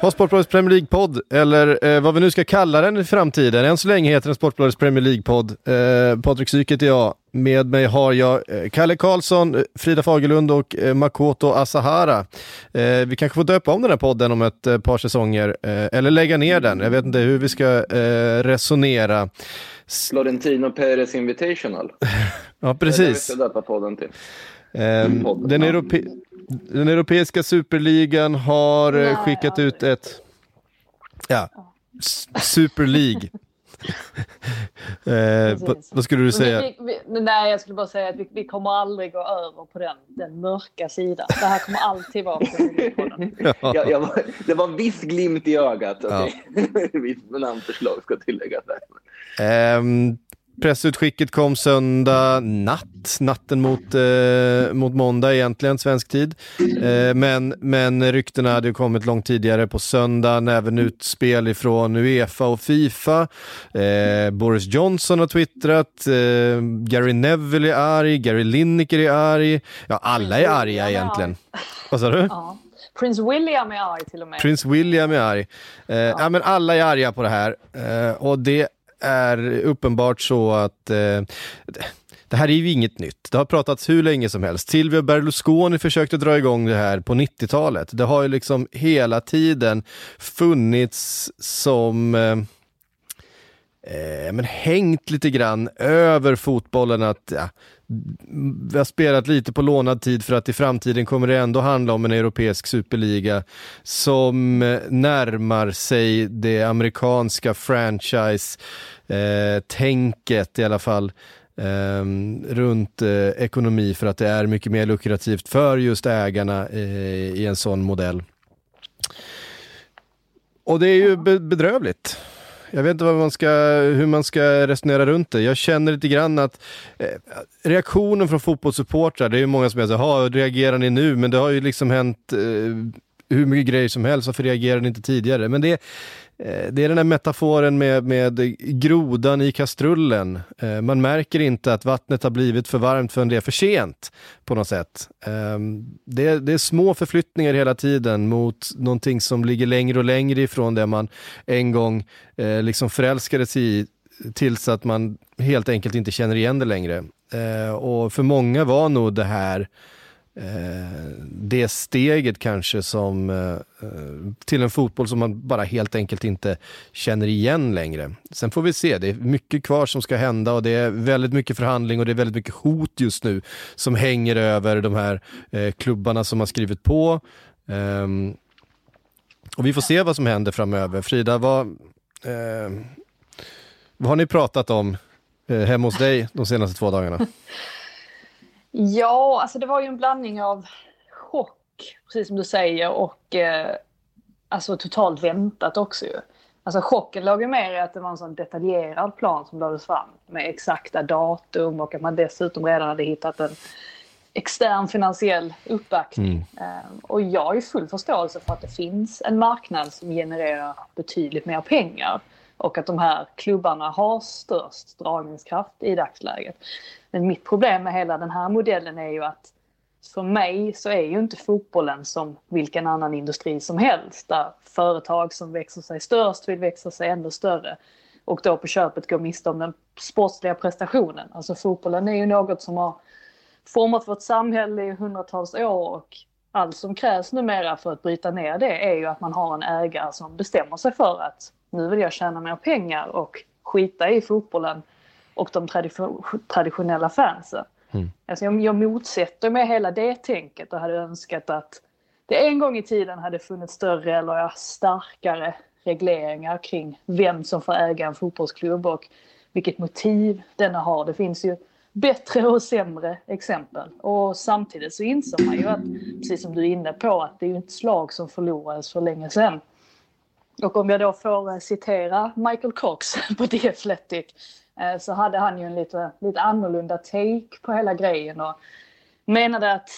Har Sportbladets Premier League-podd, eller eh, vad vi nu ska kalla den i framtiden. Än så länge heter den Sportbladets Premier League-podd. Eh, Patrik Syk heter jag. Med mig har jag eh, Kalle Karlsson, eh, Frida Fagerlund och eh, Makoto Asahara. Eh, vi kanske får döpa om den här podden om ett par säsonger, eller lägga ner den. Jag vet inte hur vi ska resonera. Florentino Perez Invitational. Ja, Det är det vi precis. ska döpa podden till. Ehm, den, europe den europeiska superligan har eh, Nej, skickat aldrig. ut ett... Ja, Super League. eh, vad, skulle du säga? Vi, vi, nej, jag skulle bara säga att vi, vi kommer aldrig gå över på den, den mörka sidan. Det här kommer alltid vara Ja. Jag, jag var, det var en viss glimt i ögat. Okay? Visst namnförslag ska tilläggas. Där. Ehm, pressutskicket kom söndag natt, natten mot, eh, mot måndag egentligen, svensk tid. Eh, men, men ryktena hade ju kommit långt tidigare på söndagen, även utspel ifrån Uefa och Fifa. Eh, Boris Johnson har twittrat, eh, Gary Neville är arg, Gary Lineker är arg. Ja, alla är arga egentligen. Vad sa du? Ja. Prins William är arg till och med. Prins William är arg. Eh, ja. men alla är arga på det här. Eh, och det är uppenbart så att eh, det här är ju inget nytt. Det har pratats hur länge som helst. Silvio Berlusconi försökte dra igång det här på 90-talet. Det har ju liksom hela tiden funnits som eh, eh men hängt lite grann över fotbollen att ja, vi har spelat lite på lånad tid för att i framtiden kommer det ändå handla om en europeisk superliga som eh, närmar sig det amerikanska franchise-tänket eh, i alla fall ehm, runt eh, ekonomi för att det är mycket mer lukrativt för just ägarna i en sån modell. Och det är ju be- bedrövligt. Jag vet inte vad man ska, hur man ska resonera runt det. Jag känner lite grann att eh, reaktionen från fotbollssupportrar, det är ju många som säger, jaha, reagerar ni nu? Men det har ju liksom hänt eh, hur mycket grejer som helst, varför reagerar ni inte tidigare? Men det, Eh, det är den här metaforen med, med grodan i kastrullen. Eh, man märker inte att vattnet har blivit för varmt förrän det är för sent på något sätt. Eh, det, är- det är små förflyttningar hela tiden mot någonting som ligger längre och längre ifrån det man en gång eh, liksom förälskade sig i tills att man helt enkelt inte känner igen det längre. Eh, och för många var nog det här eh, Eh, det steget kanske som eh, eh, till en fotboll som man bara helt enkelt inte känner igen längre. Sen får vi se, det är mycket kvar som ska hända och det är väldigt mycket förhandling och det är väldigt mycket hot just nu som hänger över de här klubbarna som har skrivit på. Ehm, och vi får se vad som händer framöver. Frida, vad, vad har ni pratat om hemma hos dig de senaste två dagarna? Ja, alltså det var ju en blandning av chock, precis som du säger, och eh, alltså totalt väntat också ju. Alltså chocken låg ju mer i att det var en sån detaljerad plan som lades fram med exakta datum och att man dessutom redan hade hittat en extern finansiell uppbackning. Eh, och jag har ju full förståelse för att det finns en marknad som genererar betydligt mer pengar och att de här klubbarna har störst dragningskraft i dagsläget. Men mitt problem med hela den här modellen är ju att för mig så är ju inte fotbollen som vilken annan industri som helst där företag som växer sig störst vill växa sig ännu större och då på köpet går miste om den sportsliga prestationen. Alltså fotbollen är ju något som har format vårt samhälle i hundratals år och allt som krävs numera för att bryta ner det är ju att man har en ägare som bestämmer sig för att nu vill jag tjäna mer pengar och skita i fotbollen och de tradition- traditionella fansen. Alltså jag, jag motsätter mig hela det tänket och hade önskat att det en gång i tiden hade funnits större eller starkare regleringar kring vem som får äga en fotbollsklubb och vilket motiv denna har. Det finns ju bättre och sämre exempel. Och samtidigt så inser man ju att, precis som du är inne på, att det är ju ett slag som förlorades för länge sedan. Och om jag då får citera Michael Cox på The Athletic så hade han ju en lite, lite annorlunda take på hela grejen och menade att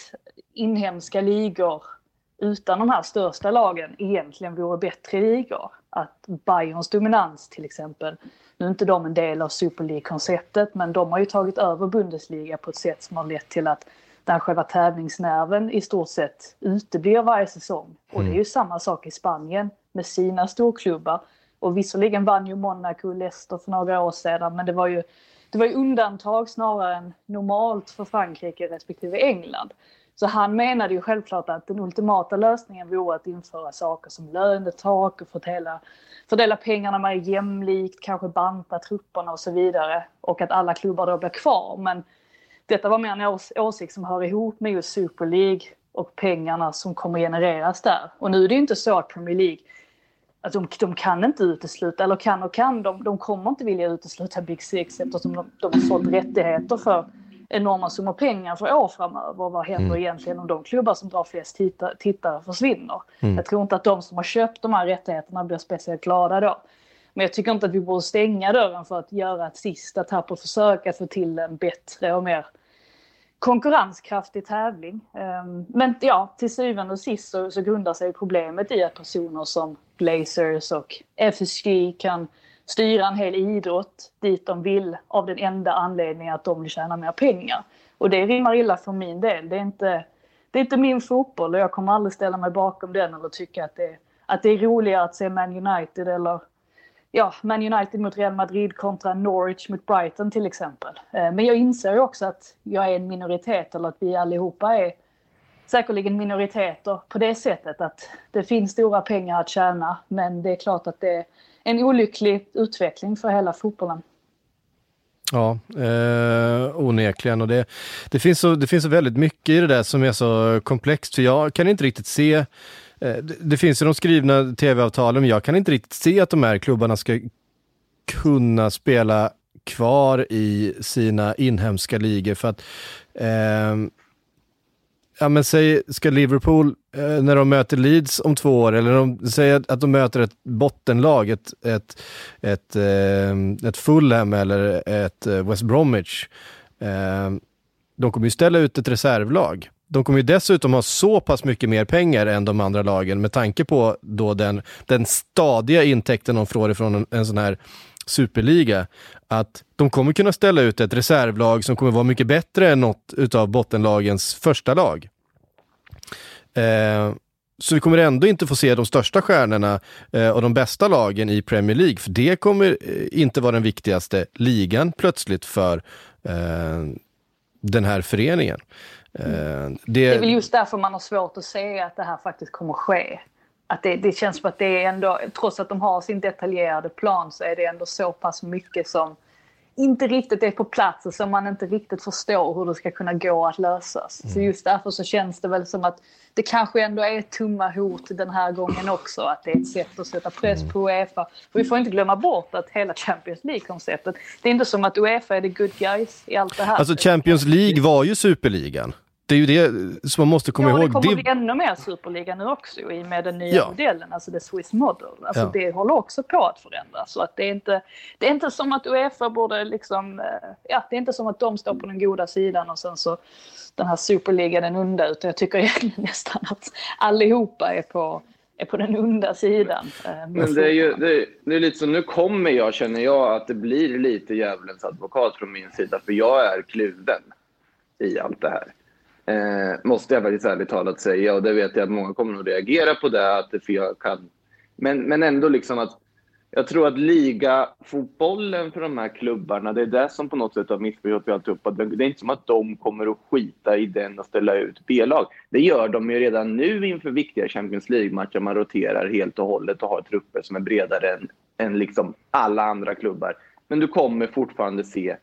inhemska ligor utan de här största lagen egentligen vore bättre ligor. Att Bayerns dominans till exempel, nu är inte de en del av Super League-konceptet men de har ju tagit över Bundesliga på ett sätt som har lett till att den själva tävlingsnerven i stort sett uteblir varje säsong. Och det är ju samma sak i Spanien med sina storklubbar. Och visserligen vann ju Monaco och Leicester för några år sedan men det var ju, det var ju undantag snarare än normalt för Frankrike respektive England. Så han menade ju självklart att den ultimata lösningen vore att införa saker som lönetak och fördela, fördela pengarna mer jämlikt, kanske banta trupperna och så vidare. Och att alla klubbar då blir kvar. Men detta var mer en ås åsikt som hör ihop med just Super League och pengarna som kommer genereras där. Och nu är det ju inte så att Premier League att de, de kan inte utesluta, eller kan och kan, de, de kommer inte vilja utesluta Big Six eftersom de, de har sålt rättigheter för enorma summor pengar för år framöver. Vad händer mm. egentligen om de klubbar som drar flest tittare, tittare försvinner? Mm. Jag tror inte att de som har köpt de här rättigheterna blir speciellt glada då. Men jag tycker inte att vi borde stänga dörren för att göra ett sista tapp och försöka få till en bättre och mer konkurrenskraftig tävling. Ehm, men ja, till syvende och sist så, så grundar sig problemet i att personer som Glazers och FSG kan styra en hel idrott dit de vill av den enda anledningen att de vill tjäna mer pengar. Och det rimmar illa för min del. Det är inte, det är inte min fotboll och jag kommer aldrig ställa mig bakom den eller tycka att det, att det är roligare att se Man United eller ja, Man United mot Real Madrid kontra Norwich mot Brighton till exempel. Eh, men jag inser också att jag är en minoritet eller att vi allihopa är säkerligen minoriteter på det sättet att det finns stora pengar att tjäna men det är klart att det är en olycklig utveckling för hela fotbollen. Ja, eh, onekligen. Och det, det, finns så, det finns så väldigt mycket i det där som är så komplext, för jag kan inte riktigt se Eh, det, det finns ju de skrivna tv-avtalen, men jag kan inte riktigt se att de här klubbarna ska kunna spela kvar i sina inhemska ligor för att eh, ja men säg, ska Liverpool, eh, när de möter Leeds om två år, eller de säg att de möter ett bottenlag, ett, ett, ett, eh, ett Fulham eller ett eh, West Bromwich, eh, de kommer ju ställa ut ett reservlag. De kommer ju dessutom ha så pass mycket mer pengar än de andra lagen med tanke på då den, den stadiga intäkten de får ifrån en, en sån här superliga, att de kommer kunna ställa ut ett reservlag som kommer vara mycket bättre än något utav bottenlagens första lag. Eh, så vi kommer ändå inte få se de största stjärnorna eh, och de bästa lagen i Premier League, för det kommer eh, inte vara den viktigaste ligan plötsligt för eh, den här föreningen. Eh, det... det är väl just därför man har svårt att se att det här faktiskt kommer ske. Att det, det känns som att det är ändå, trots att de har sin detaljerade plan, så är det ändå så pass mycket som inte riktigt är på plats och som man inte riktigt förstår hur det ska kunna gå att lösas. Mm. Så just därför så känns det väl som att det kanske ändå är tumma hot den här gången också. Att det är ett sätt att sätta press på mm. Uefa. För vi får inte glömma bort att hela Champions League-konceptet, det är inte som att Uefa är the good guys i allt det här. Alltså Champions League var ju superligan det är ju det som man måste komma ja, ihåg. Det kommer bli ännu mer superliga nu också i med den nya ja. modellen, alltså the Swiss model. Alltså ja. Det håller också på att förändras. Så att det, är inte, det är inte som att Uefa borde liksom, eh, ja, det är inte som att de står på den goda sidan och sen så den här superligan den onda, utan jag tycker egentligen nästan att allihopa är på är på den onda sidan. Eh, Men det är ju det är, det är lite så, nu kommer jag, känner jag, att det blir lite djävulens advokat från min sida, för jag är kluven i allt det här. Eh, måste jag faktiskt ärligt talat säga. Och det vet jag att många kommer att reagera på det. Att för jag kan. Men, men ändå liksom att jag tror att ligafotbollen för de här klubbarna, det är det som på något sätt har missförstått alltihop. Det är inte som att de kommer att skita i den och ställa ut B-lag. Det gör de ju redan nu inför viktiga Champions League-matcher. Man roterar helt och hållet och har trupper som är bredare än, än liksom alla andra klubbar. Men du kommer fortfarande se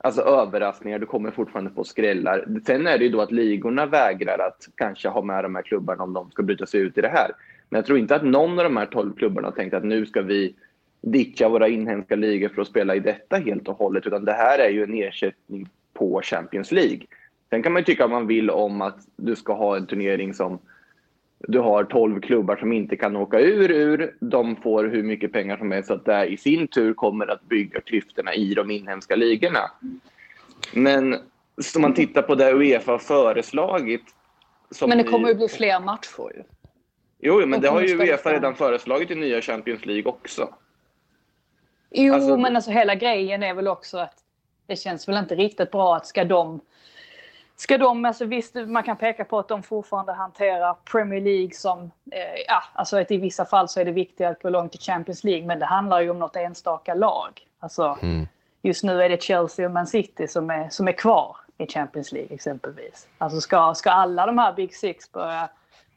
alltså överraskningar, du kommer fortfarande få skrällar. Sen är det ju då att ligorna vägrar att kanske ha med de här klubbarna om de ska bryta sig ut i det här. Men jag tror inte att någon av de här 12 klubbarna har tänkt att nu ska vi ditcha våra inhemska ligor för att spela i detta helt och hållet, utan det här är ju en ersättning på Champions League. Sen kan man ju tycka vad man vill om att du ska ha en turnering som du har 12 klubbar som inte kan åka ur, ur. De får hur mycket pengar som helst. Så att det i sin tur kommer att bygga klyftorna i de inhemska ligorna. Men om man tittar på det Uefa har föreslagit. men det kommer ju bli fler matcher. Jo, men det har ju Uefa redan föreslagit i nya Champions League också. Jo, alltså, men alltså hela grejen är väl också att det känns väl inte riktigt bra att ska de Ska de, alltså visst man kan peka på att de fortfarande hanterar Premier League som, eh, ja, alltså att i vissa fall så är det viktigare att gå långt i Champions League, men det handlar ju om något enstaka lag. Alltså, mm. Just nu är det Chelsea och Man City som är, som är kvar i Champions League exempelvis. Alltså ska, ska alla de här Big Six börja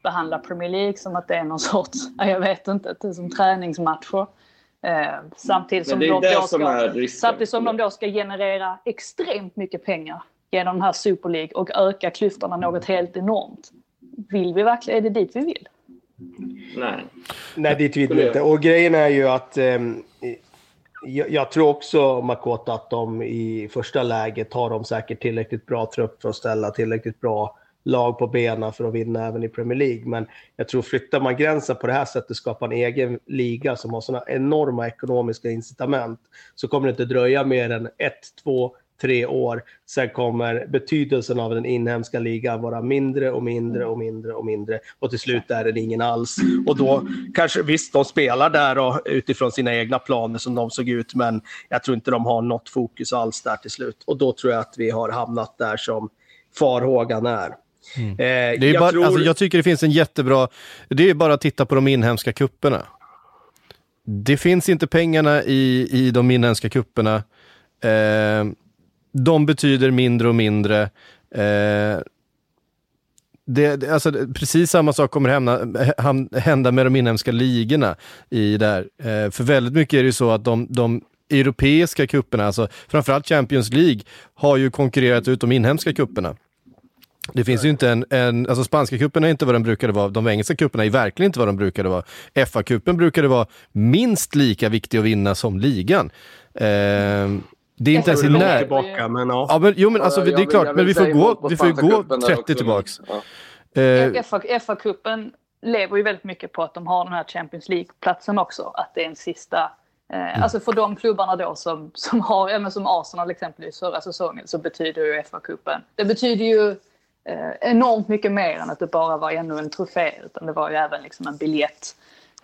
behandla Premier League som att det är någon sorts, jag vet inte, som träningsmatcher. Eh, samtidigt som, de då, ska, samtidigt som de då ska generera extremt mycket pengar genom den här Super League och öka klyftorna något helt enormt. Vill vi verkligen, är det dit vi vill? Nej. Nej, dit vill vi inte. Och grejen är ju att eh, jag, jag, tror också, Makota, att de i första läget har de säkert tillräckligt bra trupp för att ställa tillräckligt bra lag på benen för att vinna även i Premier League. Men jag tror flyttar man gränsen på det här sättet, skapar en egen liga som har sådana enorma ekonomiska incitament, så kommer det inte dröja mer än ett, två, tre år. Sen kommer betydelsen av den inhemska ligan vara mindre och mindre och mindre och mindre och till slut är det ingen alls. Och då kanske visst, de spelar där och, utifrån sina egna planer som de såg ut, men jag tror inte de har något fokus alls där till slut. Och då tror jag att vi har hamnat där som farhågan är. Mm. Eh, det är jag, bara, tror... alltså, jag tycker det finns en jättebra... Det är bara att titta på de inhemska kupperna. Det finns inte pengarna i, i de inhemska kupperna. Eh, de betyder mindre och mindre. Eh, det, det, alltså, precis samma sak kommer hända, hända med de inhemska ligorna i där. Eh, för väldigt mycket är det så att de, de europeiska kupperna, alltså framförallt Champions League, har ju konkurrerat ut de inhemska kupperna. Det finns ju inte en, en alltså spanska cupen är inte vad den brukade vara, de engelska cuperna är verkligen inte vad de brukade vara. FA-cupen brukade vara minst lika viktig att vinna som ligan. Eh, det är inte ens i när... tillbaka, men ja. ja men, jo, men alltså, det är klart, men vi får gå, vi får gå 30 tillbaks. Ja. Eh, FA-cupen lever ju väldigt mycket på att de har den här Champions League-platsen också. Att det är en sista... Eh, mm. Alltså för de klubbarna då som, som har, ja, som Arsenal exempelvis förra säsongen, så betyder ju FA-cupen... Det betyder ju eh, enormt mycket mer än att det bara var ännu en trofé. Utan det var ju även liksom en biljett,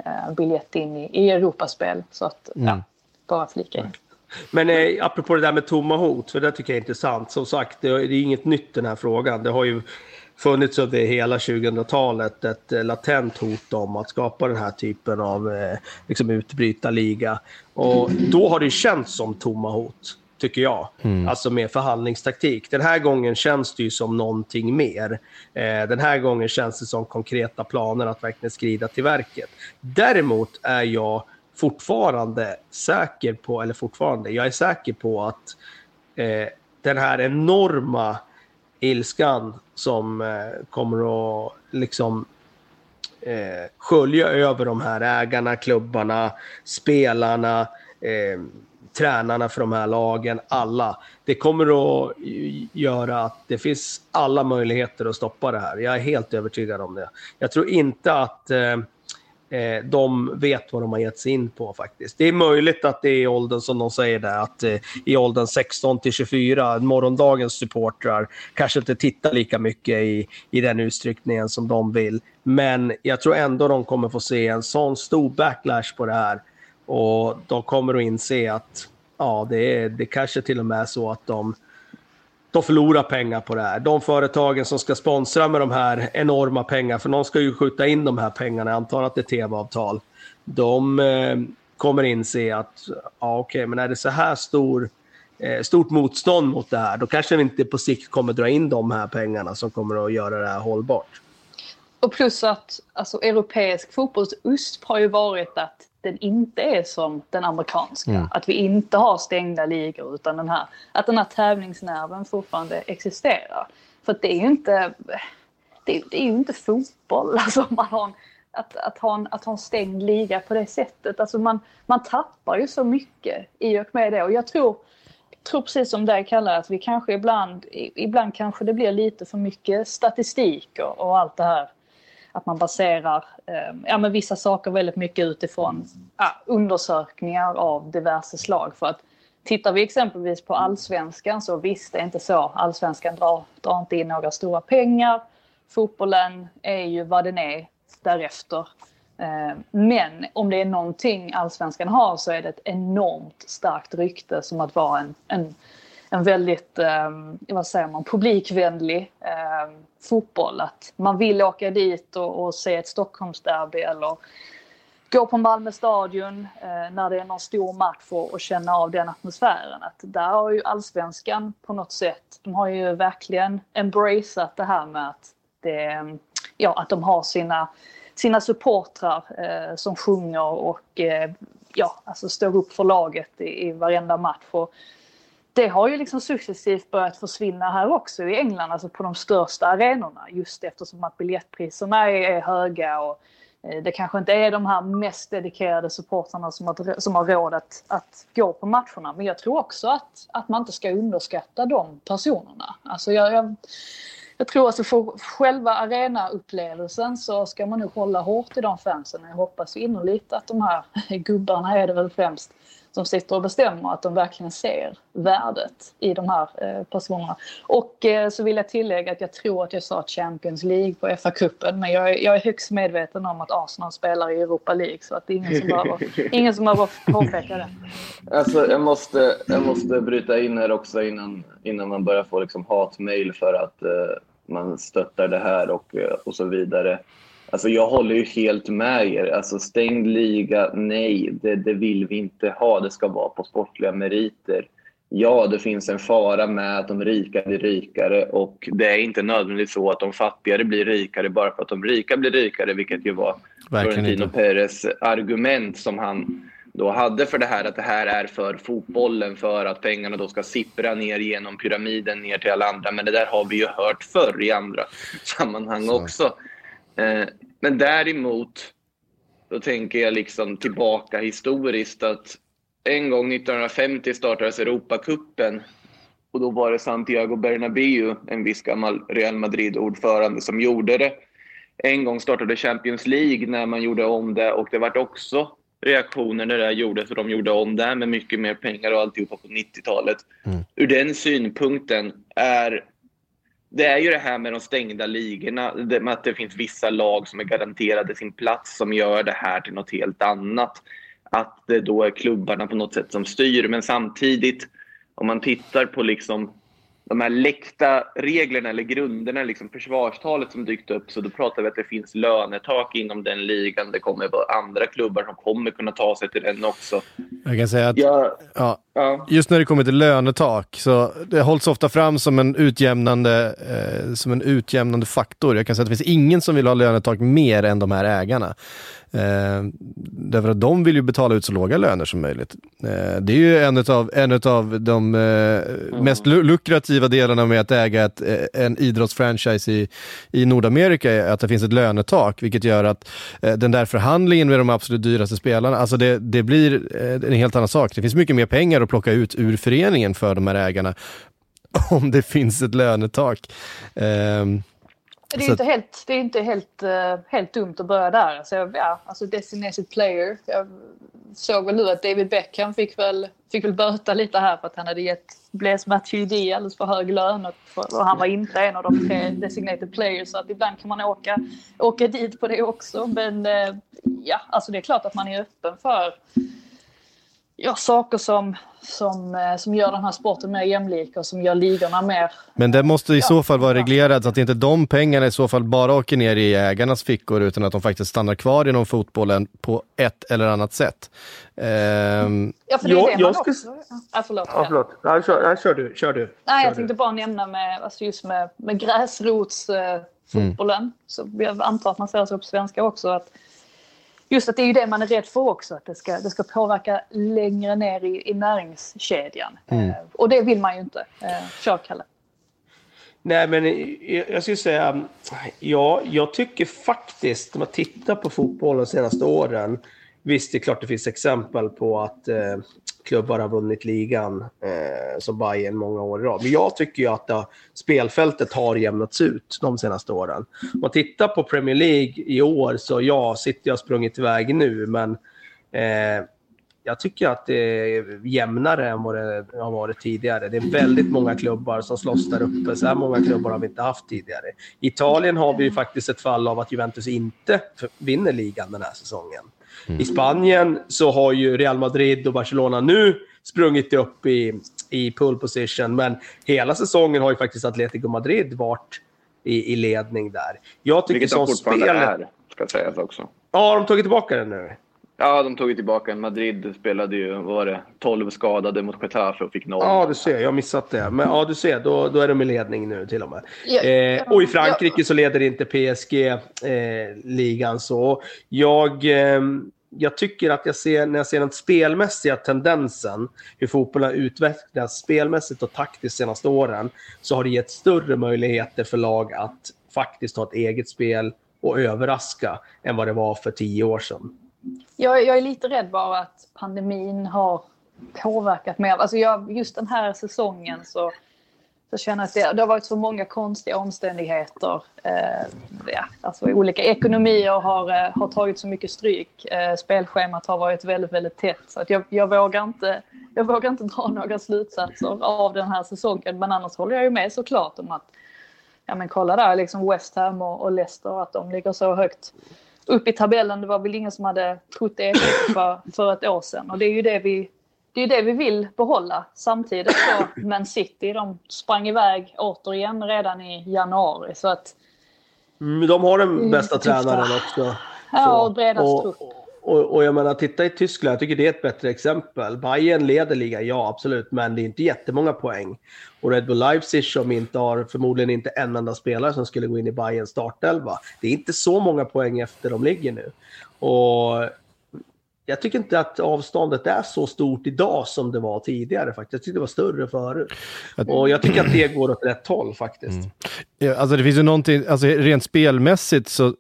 eh, biljett in i, i Europaspel. Så att, mm. ja, bara flika in. Men eh, apropå det där med tomma hot, för det tycker jag är intressant. Som sagt, det, är inget nytt den här frågan. Det har ju funnits under hela 2000-talet ett eh, latent hot om att skapa den här typen av eh, liksom utbrytarliga. Och då har det känts som tomma hot, tycker jag. Mm. Alltså med förhandlingstaktik. Den här gången känns det ju som någonting mer. Eh, den här gången känns det som konkreta planer att verkligen skrida till verket. Däremot är jag fortfarande säker på, eller fortfarande, jag är säker på att eh, den här enorma ilskan som eh, kommer att liksom eh, skölja över de här ägarna, klubbarna, spelarna, eh, tränarna för de här lagen, alla. Det kommer att göra att det finns alla möjligheter att stoppa det här. Jag är helt övertygad om det. Jag tror inte att eh, eh, de vet vad de har gett sig in på faktiskt. Det är möjligt att det är i åldern, som de säger där, att eh, i åldern 16 till 24, morgondagens supportrar kanske inte tittar lika mycket i, i den utsträckningen som de vill. Men jag tror ändå de kommer få se en sån stor backlash på det här. Och de kommer att inse att ja, det, är, det kanske till och med är så att de de förlorar pengar på det här. De företagen som ska sponsra med de här enorma pengarna, för någon ska ju skjuta in de här pengarna, jag antar att det är tv-avtal. De eh, kommer inse att, ja okej, okay, men är det så här stor, eh, stort motstånd mot det här, då kanske vi inte på sikt kommer dra in de här pengarna som kommer att göra det här hållbart. Och plus att alltså, europeisk fotbolls USP har ju varit att den inte är som den amerikanska. Mm. Att vi inte har stängda ligor utan den här, att den här tävlingsnerven fortfarande existerar. För det är ju inte, det, det är inte fotboll. Alltså man har en, att, att, ha en, att ha en stängd liga på det sättet. Alltså man, man tappar ju så mycket i och med det. Och jag tror, tror precis som det kallar att vi kanske ibland, ibland kanske det blir lite för mycket statistik och, och allt det här att man baserar eh, ja, men vissa saker väldigt mycket utifrån ja, undersökningar av diverse slag. För att tittar vi exempelvis på allsvenskan så visst, det är inte så. Allsvenskan drar, drar inte in några stora pengar. Fotbollen är ju vad den är därefter. Eh, men om det är någonting allsvenskan har så är det ett enormt starkt rykte som att vara en, en, en väldigt, eh, vad säger man, publikvänlig eh, fotboll. Att man vill åka dit och, och se ett Stockholmsderby eller gå på Malmö stadion eh, när det är någon stor match och, och känna av den atmosfären. Att där har ju allsvenskan på något sätt, de har ju verkligen embraceat det här med att, det, ja, att de har sina, sina supportrar eh, som sjunger och eh, ja, alltså står upp för laget i, i varenda match. Och det har ju liksom successivt börjat försvinna här också i England, alltså på de största arenorna. Just eftersom att biljettpriserna är, höga och eh, det kanske inte är de här mest dedikerade supportrarna som har, som har råd att, att gå på matcherna. Men jag tror också att, att man inte ska underskatta de personerna. Alltså jag, jag, jag tror att för själva arenaupplevelsen så ska man nog hålla hårt i de fansen. Jag hoppas innerligt att de här gubbarna är det väl främst som sitter och bestämmer att de verkligen ser värdet i de här eh, personerna. Och eh, så vill jag tillägga att jag tror att jag sa Champions League på FA-cupen men jag är, jag är högst medveten om att Arsenal spelar i Europa League så att det är ingen som behöver, ingen som behöver påpeka det. Alltså, jag, måste, jag måste bryta in här också innan, innan man börjar få liksom hatmejl för att eh, man stöttar det här och, eh, och så vidare. Alltså jag håller ju helt med er. Alltså stängd liga, nej, det, det vill vi inte ha. Det ska vara på sportliga meriter. Ja, det finns en fara med att de rika blir rikare och det är inte nödvändigtvis så att de fattigare blir rikare bara för att de rika blir rikare, vilket ju var Florentino Perez argument som han då hade för det här att det här är för fotbollen för att pengarna då ska sippra ner genom pyramiden ner till alla andra. Men det där har vi ju hört förr i andra sammanhang så. också. Eh, men däremot, då tänker jag liksom tillbaka historiskt att en gång 1950 startades Europacupen och då var det Santiago Bernabéu, en viss gammal Real Madrid-ordförande, som gjorde det. En gång startade Champions League när man gjorde om det och det vart också reaktioner när det gjordes och de gjorde om det med mycket mer pengar och alltihopa på 90-talet. Mm. Ur den synpunkten är det är ju det här med de stängda ligorna, med att det finns vissa lag som är garanterade sin plats som gör det här till något helt annat. Att det då är klubbarna på något sätt som styr, men samtidigt om man tittar på liksom de här läckta reglerna eller grunderna, liksom försvarstalet som dykt upp, så då pratar vi att det finns lönetak inom den ligan. Det kommer vara andra klubbar som kommer kunna ta sig till den också. Jag kan säga att ja, ja, just när det kommer till lönetak, så det hålls ofta fram som en utjämnande, eh, som en utjämnande faktor. Jag kan säga att det finns ingen som vill ha lönetak mer än de här ägarna. Eh, därför att de vill ju betala ut så låga löner som möjligt. Eh, det är ju en av en de eh, mm. mest lukrativa delarna med att äga ett, eh, en idrottsfranchise i, i Nordamerika, är att det finns ett lönetak, vilket gör att eh, den där förhandlingen med de absolut dyraste spelarna, alltså det, det blir eh, en helt annan sak. Det finns mycket mer pengar att plocka ut ur föreningen för de här ägarna om det finns ett lönetak. Det är inte helt, det är inte helt, uh, helt dumt att börja där. Alltså, ja, alltså designated player. Jag såg väl nu att David Beckham fick väl, fick väl böta lite här för att han hade gett Blaise Matuidi alldeles för hög lön och, och han var inte en av de tre designated players. Så att ibland kan man åka, åka dit på det också. Men uh, ja, alltså det är klart att man är öppen för ja, saker som, som, eh, som gör den här sporten mer jämlik och som gör ligorna mer... Men det måste i ja, så fall vara reglerat så att inte de pengarna i så fall bara åker ner i ägarnas fickor utan att de faktiskt stannar kvar inom fotbollen på ett eller annat sätt. Ehm... Ja, för det är det jag, man också... Ja, förlåt. Ja, förlåt. Ja, kör, kör du. Kör du. Nej, jag tänkte du. bara nämna med, alltså just med, med gräsrotsfotbollen. Mm. Så jag antar att man säger så på svenska också. att just att det är ju det man är rädd för också, att det ska, det ska påverka längre ner i, i näringskedjan. Mm. Eh, och det vill man ju inte. Eh, kör, Kalle. Nej, men jag skulle säga, ja, jag tycker faktiskt, när man tittar på fotbollen de senaste åren, visst det är klart det finns exempel på att eh, klubbar har vunnit ligan eh, som Bayern många år i rad. Men jag tycker ju att det, spelfältet har jämnats ut de senaste åren. Om man tittar på Premier League i år så ja, City har sprungit iväg nu, men eh, jag tycker att det är jämnare än vad det har varit tidigare. Det är väldigt många klubbar som slåss där uppe. Så här många klubbar har vi inte haft tidigare. I Italien har vi ju faktiskt ett fall av att Juventus inte vinner ligan den här säsongen. Mm. I Spanien så har ju Real Madrid och Barcelona nu sprungit upp i, i pole position, men hela säsongen har ju faktiskt Atletico Madrid varit i, i ledning där. Jag tycker Vilket de fortfarande spelet... är, ska sägas också. Ja, har de tagit tillbaka den nu? Ja, de tog ju tillbaka Madrid spelade ju, vad var det, 12 skadade mot Getafe och fick noll. Ja, du ser, jag har missat det. Men ja, du ser, då, då är de i ledning nu till och med. Ja, eh, och i Frankrike ja. så leder inte PSG eh, ligan så. Jag, eh, jag tycker att jag ser, när jag ser den spelmässiga tendensen, hur fotbollen har utvecklats spelmässigt och taktiskt de senaste åren, så har det gett större möjligheter för lag att faktiskt ha ett eget spel och överraska än vad det var för tio år sedan. Jag, jag är lite rädd bara att pandemin har påverkat mer. Alltså jag, just den här säsongen så, så känner jag att det, det har varit så många konstiga omständigheter. Eh, ja, alltså olika ekonomier har, eh, har tagit så mycket stryk. Eh, spelschemat har varit väldigt, väldigt tätt. Så att jag, jag, vågar inte, jag vågar inte dra några slutsatser av den här säsongen. Men annars håller jag ju med såklart om att ja, men kolla där, liksom West Ham och, och Leicester, att de ligger så högt upp i tabellen. Det var väl ingen som hade trott det för, för ett år sedan. Och det är ju det vi, det är det vi vill behålla. Samtidigt så Men City, de sprang iväg återigen redan i januari. Så att, mm, de har den bästa tränaren också. Ja, och bredast trupp. Och, och, jag menar, titta i Tyskland, jag tycker det är ett bättre exempel. Bayern leder ligan, ja absolut, men det är inte jättemånga poäng. Och Red Bull Leipzig som inte har förmodligen inte en enda spelare som skulle gå in i Bayerns startelva. Det är inte så många poäng efter de ligger nu. Och jag tycker inte att avståndet är så stort idag som det var tidigare faktiskt. Jag tyckte det var större förut. Och jag tycker att det går åt rätt håll faktiskt. Mm. Ja, alltså det finns ju någonting, alltså rent spelmässigt så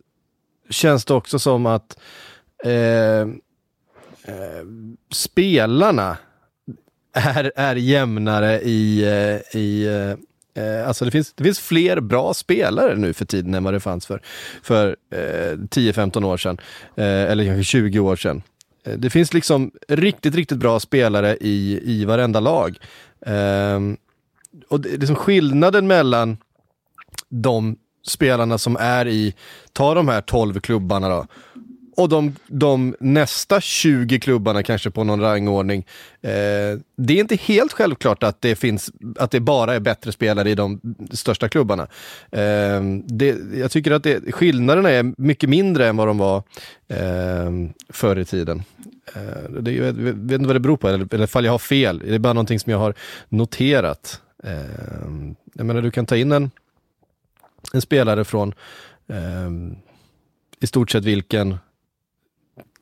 känns det också som att eh, eh, spelarna är, är jämnare i, eh, i eh, eh, alltså det finns, det finns fler bra spelare nu för tiden än vad det fanns för, för eh, 10-15 år sedan. Eh, eller kanske 20 år sedan. Eh, det finns liksom riktigt, riktigt bra spelare i, i varenda lag. Eh, och det, liksom skillnaden mellan de spelarna som är i, ta de här 12 klubbarna då, och de, de nästa 20 klubbarna kanske på någon rangordning. Eh, det är inte helt självklart att det finns, att det bara är bättre spelare i de största klubbarna. Eh, det, jag tycker att det, skillnaderna är mycket mindre än vad de var eh, förr i tiden. Eh, det, jag, vet, inte vad det beror på, eller, eller ifall jag har fel. Det är bara någonting som jag har noterat. Eh, jag menar, du kan ta in en, en spelare från eh, i stort sett vilken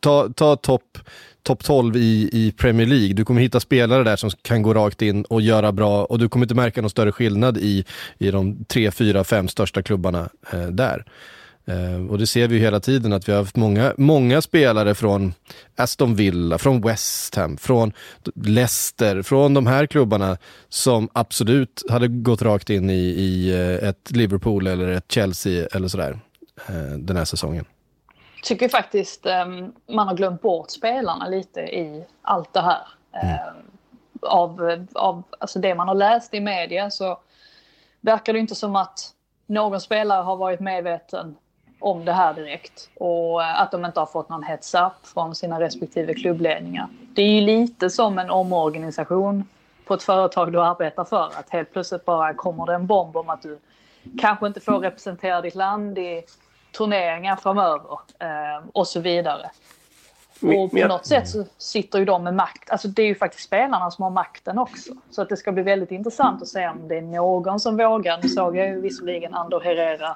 ta, ta topp top 12 i, i Premier League. Du kommer hitta spelare där som kan gå rakt in och göra bra och du kommer inte märka någon större skillnad i, i de tre, fyra, fem största klubbarna eh, där. Eh, och det ser vi ju hela tiden att vi har haft många, många spelare från Aston Villa, från West Ham, från Leicester, från de här klubbarna som absolut hade gått rakt in i, i eh, ett Liverpool eller ett Chelsea eller sådär eh, den här säsongen tycker faktiskt um, man har glömt bort spelarna lite i allt det här. Um, av, av alltså det man har läst i media så verkar det inte som att någon spelare har varit medveten om det här direkt och uh, att de inte har fått någon heads up från sina respektive klubbledningar. Det är ju lite som en omorganisation på ett företag du arbetar för. Att helt plötsligt bara kommer det en bomb om att du kanske inte får representera ditt land i turneringar framöver eh, och så vidare. Och på något sätt så sitter ju de med makt. Alltså det är ju faktiskt spelarna som har makten också. Så att det ska bli väldigt intressant att se om det är någon som vågar. Nu såg jag ju visserligen Ander Herrera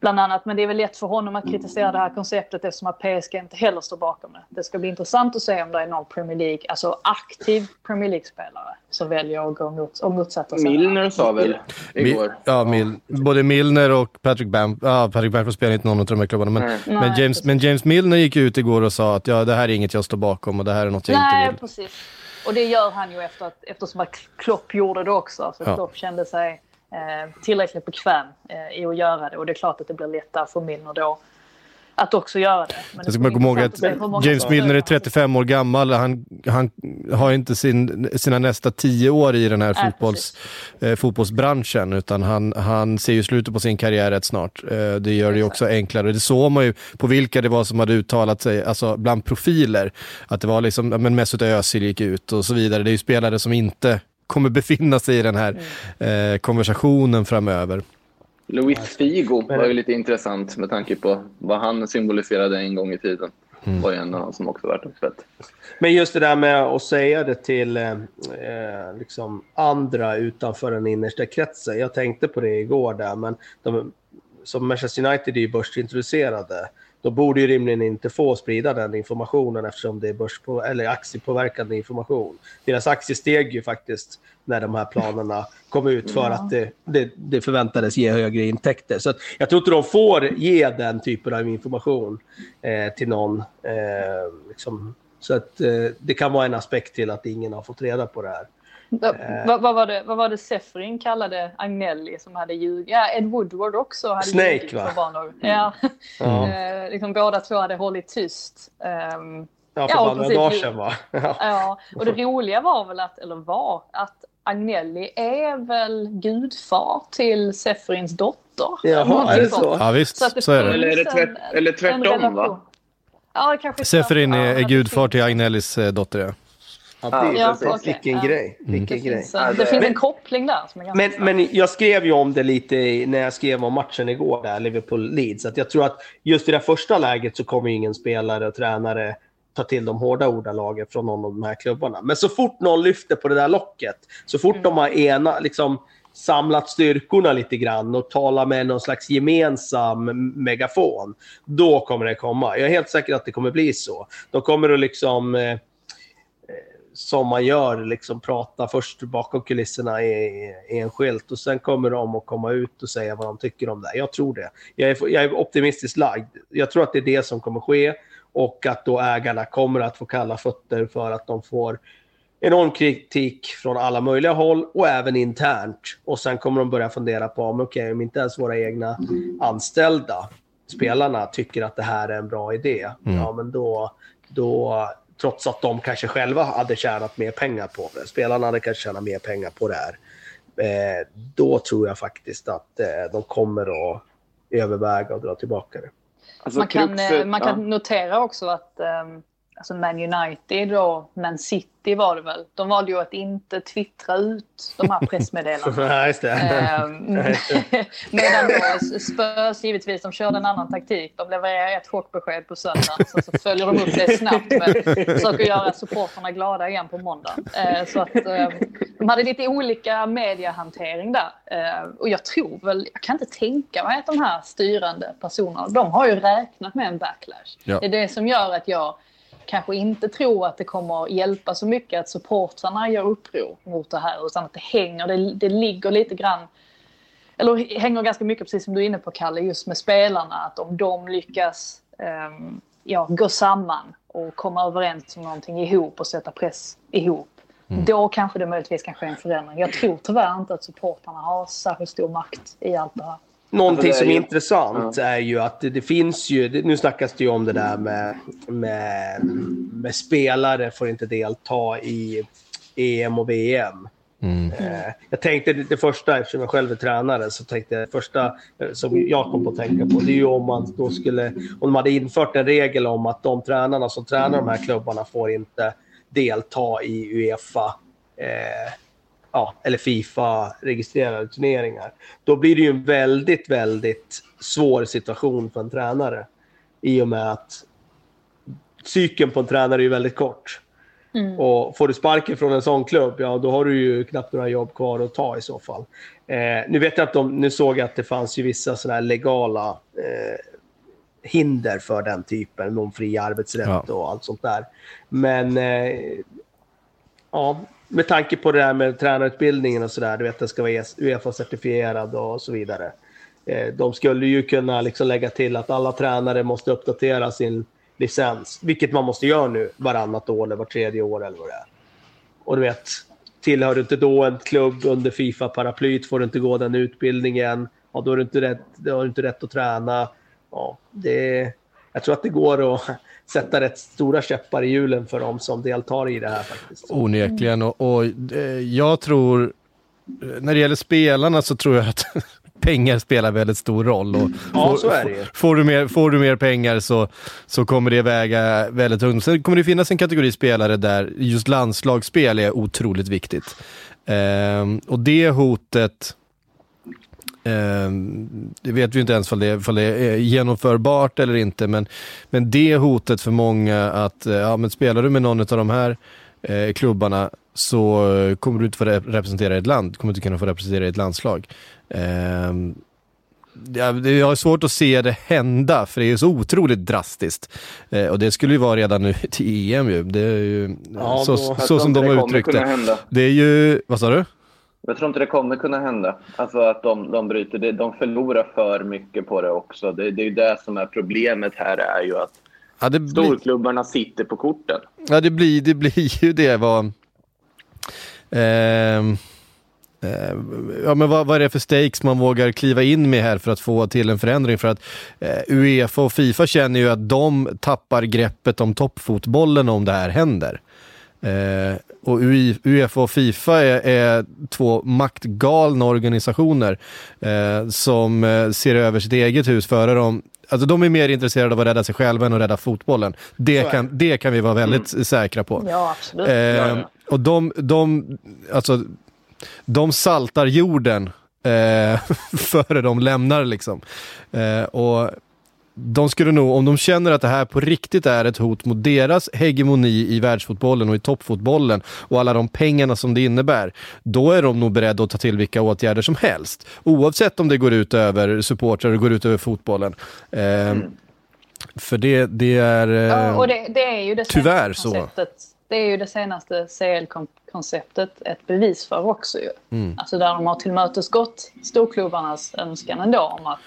bland annat. Men det är väl lätt för honom att kritisera det här konceptet eftersom att PSG inte heller står bakom det. Det ska bli intressant att se om det är någon Premier League, alltså aktiv Premier League-spelare som väljer att gå mot, och motsätta sig. Milner sa väl igår? ja, Mil, både Milner och Patrick Bamford. Ja, Patrick Bamford spelar inte någon av de här klubbarna. Men, men, James, men James Milner gick ut igår och sa att ja, det här är inget jag står bakom och det här är något jag Nej, inte vill. Precis. och det gör han ju efter att, eftersom att Klopp gjorde det också. Så Ja. Klopp kände sig tillräckligt bekväm eh, i att göra det. Och det är klart att det blir lättare för Milner då att också göra det. Men Jag ska bara komma ihåg att James Milner är gör det. 35 år gammal. Han, han har inte sin, sina nästa 10 år i den här Nej, fotbolls, eh, fotbollsbranschen, utan han, han ser ju slutet på sin karriär rätt snart. Eh, det gör det ju också enklare. Det såg man ju på vilka det var som hade uttalat sig, alltså bland profiler, att det var liksom, men Mesut Özil gick ut och så vidare. Det är ju spelare som inte kommer befinna sig i den här Mm. eh, konversationen framöver. Luis Figo var ju lite intressant med tanke på vad han symboliserade en gång i tiden. var ju en av dem som också varit uppe. Men just det där med att säga det till eh, eh, liksom andra utanför den innersta kretsen. Jag tänkte på det igår där, men de, som Manchester United är ju börsintroducerade. Då borde ju rimligen inte få sprida den informationen eftersom det är börspå, eller aktiepåverkande information. Deras aktie steg ju faktiskt när de här planerna kom ut för Ja. att det, det, det förväntades ge högre intäkter. Så jag tror inte de får ge den typen av information eh, till någon. Eh, liksom. Så att eh, det kan vara en aspekt till att ingen har fått reda på det här. Va- Vad vad var det, vad var det Sefrin kallade Agnelli som hade ljugit? Ja, Ed Woodward också hade Snake, ljugit va? för bara några- Ja, eh, liksom båda två hade hållit tyst. Ehm, ja för Ja, bara några dagar sedan va? Ja. Ja, och det roliga var väl att, eller var, att Agnelli är väl gudfar till Sefrins dotter. Jaha, är det så? Ja visst, att så är det. Eller är det tvärt- eller tvärtom, va? Ja, det tvärtom. är, är gudfar det till Agnellis eh, dotter, ja. Ja, det, Ja, precis. okej. Vilken Ja. grej. Vilken Det grej. finns, en, Ja, det finns Men- en koppling där som är ganska Men, men jag skrev ju om det lite när jag skrev om matchen igår, där Liverpool-Leeds. Att jag tror att just i det första läget så kommer ingen spelare och tränare ta till de hårda ordalagen från någon av de här klubbarna. Men så fort någon lyfter på det där locket, så fort de har ena, liksom, samlat styrkorna lite grann och talar med någon slags gemensam megafon, då kommer det komma. Jag är helt säker att det kommer bli så. De kommer att liksom... Som man gör, liksom prata först bakom kulisserna i, i en skylt och sen kommer de att komma ut och säga vad de tycker om det. Jag tror det. Jag är, jag är optimistiskt lagd. Jag tror att det är det som kommer ske och att då ägarna kommer att få kalla fötter för att de får enorm kritik från alla möjliga håll och även internt. Och sen kommer de börja fundera på om, okej, om inte ens våra egna anställda spelarna tycker att det här är en bra idé, ja men då, då, trots att de kanske själva hade tjänat mer pengar på det, spelarna hade kanske tjänat mer pengar på det här, eh, då tror jag faktiskt att eh, de kommer att överväga och dra tillbaka det. Alltså, man kan, kruxet- eh, man kan notera också att um, alltså Man United och Man City var det väl. De valde ju att inte twittra ut de här pressmeddelandena. Nej, just det. Ehm, Medan då Spurs givetvis, de körde en annan taktik. De levererar ett chockbesked på söndagen. Sen så följer de upp det snabbt med försöker göra supporterna glada igen på måndag. Eh, så att eh, de hade lite olika mediehantering där. Och jag tror väl, jag kan inte tänka mig att de här styrande personerna, de har ju räknat med en backlash. Ja. Det är det som gör att jag kanske inte tror att det kommer hjälpa så mycket att supportrarna gör uppror mot det här. Utan att det hänger, det, det ligger lite grann eller hänger ganska mycket, precis som du är inne på Kalle, just med spelarna. Att om de lyckas ehm, ja, gå samman och komma överens om någonting ihop och sätta press ihop. Då kanske det möjligtvis kan ske en förändring. Jag tror tyvärr inte att supportrarna har särskilt stor makt i allt det här. Någonting Alltså, som är ju- intressant är ju att det, det finns ju, det, nu snackas det ju om det där med, med, med spelare får inte delta i EM och VM. Eh, jag tänkte det, det första, eftersom jag själv är tränare, så tänkte jag det första eh, som jag kom på att tänka på, det är ju om man då skulle, om de hade infört en regel om att de tränarna som tränar de här klubbarna får inte delta i Uefa eh, ja, eller Fifa-registrerade turneringar. Då blir det ju en väldigt, väldigt svår situation för en tränare. I och med att cykeln på en tränare är ju väldigt kort. Och får du sparken från en sån klubb, ja då har du ju knappt några jobb kvar att ta i så fall. Eh, nu vet jag att de, nu såg jag att det fanns ju vissa sådana här legala eh, hinder för den typen, någon fri arbetsrätt Ja. och allt sånt där. Men eh, ja, med tanke på det där med tränarutbildningen och sådär, du vet den ska vara e Uefa-certifierad och så vidare. Eh, de skulle ju kunna liksom lägga till att alla tränare måste uppdatera sin licens, vilket man måste göra nu varannat år eller var tredje år eller vad det är. Och du vet, tillhör du inte då en klubb under Fifa-paraplyt får du inte gå den utbildningen. Ja, då har du inte rätt, då har du inte rätt att träna. Ja, det, jag tror att det går att sätta rätt stora käppar i hjulen för de som deltar i det här faktiskt. Onekligen och, och eh, jag tror, eh, när det gäller spelarna så tror jag att pengar spelar väldigt stor roll. Och Ja, får, så är det. Får du mer, får du mer pengar så, så kommer det väga väldigt tungt. Sen kommer det finnas en kategori spelare där just landslagsspel är otroligt viktigt. Ehm, och det hotet, det vet vi inte ens om det, det är genomförbart eller inte, men, men det hotet för många att eh, ja, men spelar du med någon av de här eh, klubbarna så eh, kommer du inte få rep- representera ett land, kommer inte kunna få representera ett landslag. Ehm, det- jag har svårt att se det hända, för det är så otroligt drastiskt. Eh, och det skulle ju vara redan nu till EM ju. Det är ju Ja, så, så som de har uttryckt det. Det är ju, vad sa du? Jag tror inte det kommer kunna hända. Alltså att de, de bryter det. De förlorar för mycket på det också. Det, det är ju det som är problemet här är ju att Ja, blir, storklubbarna sitter på korten. ja, det blir, det blir ju det vad... Ehm, eh, ja, men vad, vad är det för stakes man vågar kliva in med här för att få till en förändring? För att eh, Uefa och Fifa känner ju att de tappar greppet om toppfotbollen om det här händer. Och Uefa och Fifa är, är två maktgalna organisationer eh, som eh, ser över sitt eget hus före dem. Alltså de är mer intresserade av att rädda sig själva än att rädda fotbollen. Det, kan, det kan vi vara väldigt säkra på. Ja, absolut. Eh, ja. Och de, de, alltså, de saltar jorden eh, före de lämnar liksom. Eh, och de skulle nog, om de känner att det här på riktigt är ett hot mot deras hegemoni i världsfotbollen och i toppfotbollen och alla de pengarna som det innebär, då är de nog beredda att ta till vilka åtgärder som helst. Oavsett om det går ut över supportrar och går ut över fotbollen. Eh, För det, det är... eh, Ja, och det, det är ju det tyvärr så. Det är ju det senaste CL-konceptet ett bevis för också ju. Mm. Alltså där de har tillmötesgått storklubbarnas önskan ändå om att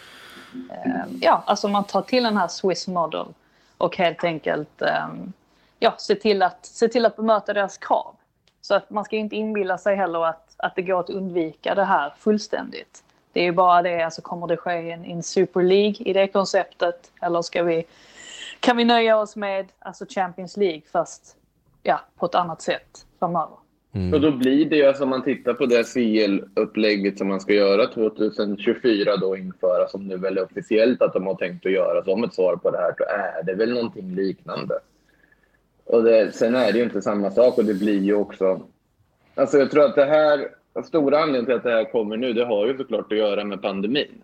Eh, ja, alltså man tar till den här Swiss model och helt enkelt eh, ja, se, till att, se till att bemöta deras krav. Så att man ska inte inbilla sig heller att, att det går att undvika det här fullständigt. Det är ju bara det, alltså kommer det ske en, en Super League i det konceptet eller ska vi, kan vi nöja oss med alltså Champions League fast ja, på ett annat sätt framöver? Och då blir det ju, alltså om man tittar på det CL-upplägget som man ska göra 2024 då införa, som nu väl är officiellt att de har tänkt att göra som ett svar på det här, så är det väl någonting liknande. Och det, sen är det ju inte samma sak och det blir ju också... Alltså jag tror att det här, stora anledningen till att det här kommer nu, det har ju såklart att göra med pandemin.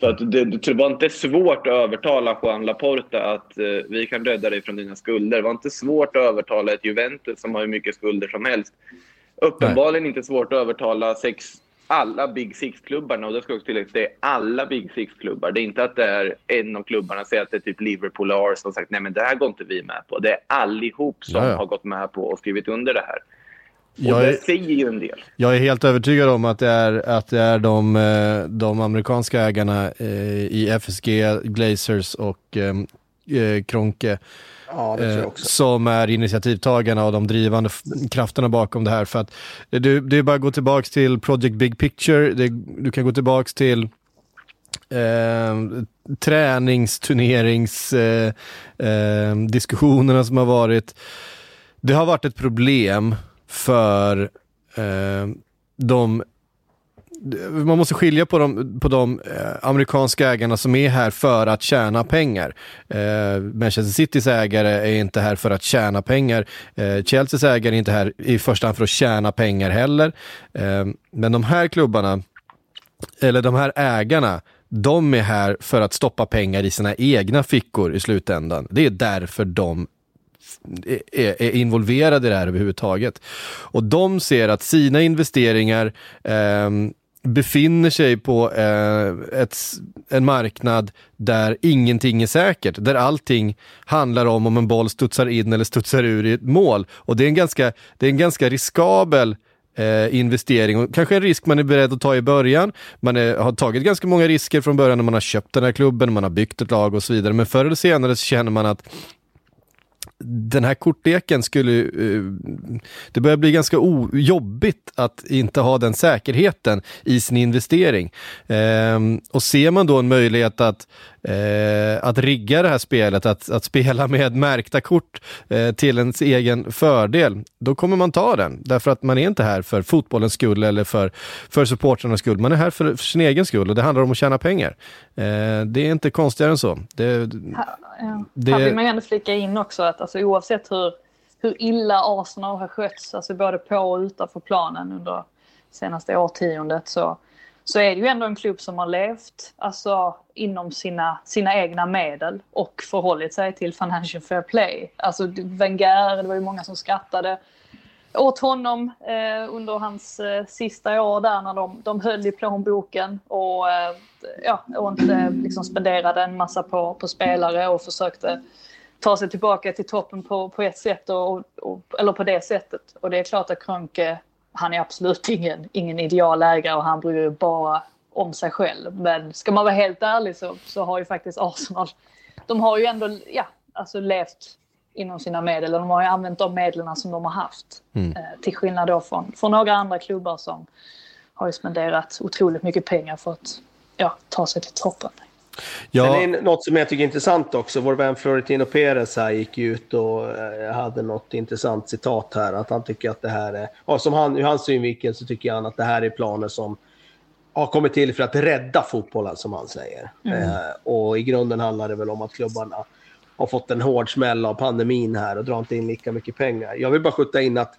Så att det, det var inte svårt att övertala Juan Laporta att eh, vi kan rädda dig från dina skulder. Det var inte svårt att övertala ett Juventus som har hur mycket skulder som helst. Uppenbarligen inte svårt att övertala sex, alla Big Six-klubbarna. Och det ska också tilläggas, det är alla Big Six-klubbar. Det är inte att det är en av klubbarna, säger att det är typ Liverpool och Arsenal, sagt nej men det här går inte vi med på. Det är allihop som Ja, ja. har gått med på och skrivit under det här. Och Jag är- det säger ju en del. Jag är helt övertygad om att det är, att det är de, eh, de amerikanska ägarna eh, i FSG, Glazers och eh, eh, Kronke Ja, eh, som är initiativtagarna och de drivande krafterna bakom det här. För att det, det är bara att gå tillbaka till Project Big Picture, det, du kan gå tillbaka till eh, träningsturnerings eh, eh, diskussionerna som har varit. Det har varit ett problem för eh, de man måste skilja på de, på de eh, amerikanska ägarna som är här för att tjäna pengar. Eh, Manchester Citys ägare är inte här för att tjäna pengar. Eh, Chelseas ägare är inte här i första hand för att tjäna pengar heller. Eh, men de här klubbarna, eller de här ägarna, de är här för att stoppa pengar i sina egna fickor i slutändan. Det är därför de är, är involverade i det här överhuvudtaget. Och de ser att sina investeringar eh, befinner sig på eh, ett, en marknad där ingenting är säkert, där allting handlar om om en boll studsar in eller studsar ur i ett mål. Och det är en ganska, det är en ganska riskabel eh, investering och kanske en risk man är beredd att ta i början. Man är, har tagit ganska många risker från början när man har köpt den här klubben, man har byggt ett lag och så vidare. Men förr eller senare så känner man att den här kortleken skulle, ju... Eh, det börjar bli ganska jobbigt att inte ha den säkerheten i sin investering. Ehm, och ser man då en möjlighet att, eh, att rigga det här spelet, att, att spela med märkta kort eh, till ens egen fördel, då kommer man ta den. Därför att man är inte här för fotbollens skull eller för, för supportrarnas skull. Man är här för, för sin egen skull och det handlar om att tjäna pengar det är inte konstigare än så. Det, Ja. Det... Här vill man ju ändå flika in också att alltså, oavsett hur, hur illa Arsenal har skötts, alltså både på och utanför planen under senaste årtiondet så, så är det ju ändå en klubb som har levt alltså, inom sina, sina egna medel och förhållit sig till financial fair play. Alltså Wenger, det var ju många som skrattade åt honom eh, under hans eh, sista år där när de, de höll i plånboken och, eh, ja, och inte eh, liksom spenderade en massa på, på spelare och försökte ta sig tillbaka till toppen på, på ett sätt, och, och, eller på det sättet. Och det är klart att Krönke, han är absolut ingen, ingen idealägare och han bryr ju bara om sig själv. Men ska man vara helt ärlig så, så har ju faktiskt Arsenal, de har ju ändå ja, alltså levt inom sina medel. De har ju använt de medlen som de har haft. Mm. Eh, till skillnad då från, från några andra klubbar som har ju spenderat otroligt mycket pengar för att ja, ta sig till toppen. Ja. Sen är något som jag tycker är intressant också. Vår vän Florentino Perez här gick ut och eh, hade något intressant citat här. Att han tycker att det här är, som han, ur hans synvinkel så tycker han att det här är planer som har kommit till för att rädda fotbollen som han säger. Mm. Eh, och i grunden handlar det väl om att klubbarna har fått en hård smäll av pandemin här och drar inte in lika mycket pengar. Jag vill bara skjuta in att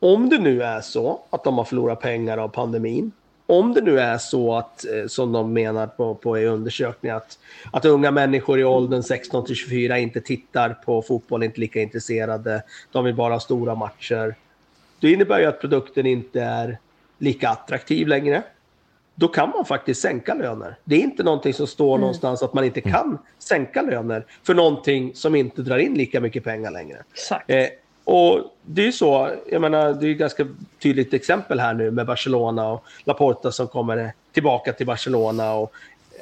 om det nu är så att de har förlorat pengar av pandemin, om det nu är så att, eh, som de menar på, på i undersökningar, att, att unga människor i åldern 16 till 24 inte tittar på fotboll, inte lika intresserade, de vill bara ha stora matcher. Det innebär ju att produkten inte är lika attraktiv längre då kan man faktiskt sänka löner. Det är inte någonting som står mm. någonstans att man inte kan sänka löner för någonting som inte drar in lika mycket pengar längre. Eh, och det är så, jag menar, det är ett ganska tydligt exempel här nu med Barcelona och Laporta som kommer tillbaka till Barcelona och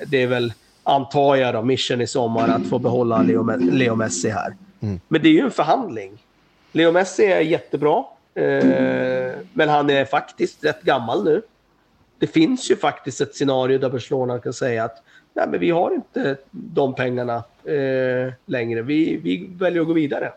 det är väl, antar jag då, mission i sommar att få behålla Leo, Leo Messi här. Mm. Men det är ju en förhandling. Leo Messi är jättebra, eh, men han är faktiskt rätt gammal nu det finns ju faktiskt ett scenario där Barcelona kan säga att nej, men vi har inte de pengarna eh, längre. Vi, vi väljer att gå vidare.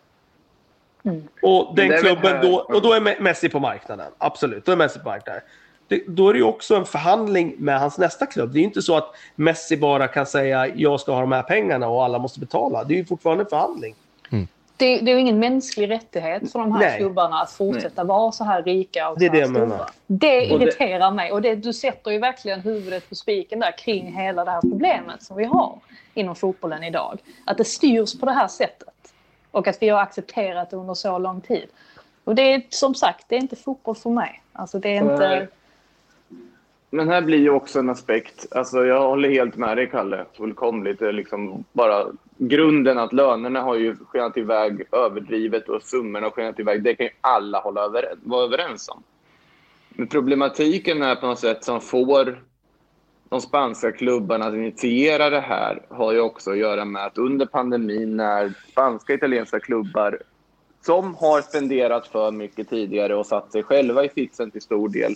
Mm. Och den klubben då, och då är Messi på marknaden. Absolut, då är Messi på marknaden. Det, då är det ju också en förhandling med hans nästa klubb. Det är inte så att Messi bara kan säga jag ska ha de här pengarna och alla måste betala. Det är ju fortfarande en förhandling det, det är ju ingen mänsklig rättighet för de här Nej. klubbarna att fortsätta Nej. vara så här rika och det så här det stora. Det irriterar mig och det, du sätter ju verkligen huvudet på spiken där kring hela det här problemet som vi har inom fotbollen idag. Att det styrs på det här sättet och att vi har accepterat det under så lång tid. Och det är som sagt, det är inte fotboll för mig. Alltså det är inte... Men här blir ju också en aspekt, alltså jag håller helt med dig Kalle, fullkomligt. Det är liksom bara grunden att lönerna har ju skenat iväg överdrivet och summorna har skenat iväg. Det kan ju alla hålla över, vara överens om. Men problematiken är på något sätt som får de spanska klubbarna att initiera det här har ju också att göra med att under pandemin när spanska och italienska klubbar som har spenderat för mycket tidigare och satt sig själva i fixen till stor del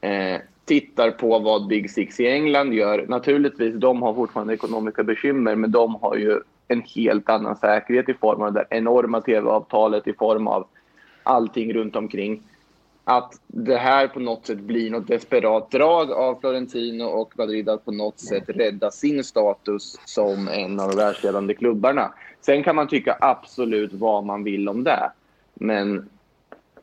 eh, tittar på vad Big Six i England gör. Naturligtvis, de har fortfarande ekonomiska bekymmer, men de har ju en helt annan säkerhet i form av det enorma tv-avtalet, i form av allting runt omkring. Att det här på något sätt blir något desperat drag av Florentino och Madrid att på något sätt rädda sin status som en av de världsledande klubbarna. Sen kan man tycka absolut vad man vill om det. Men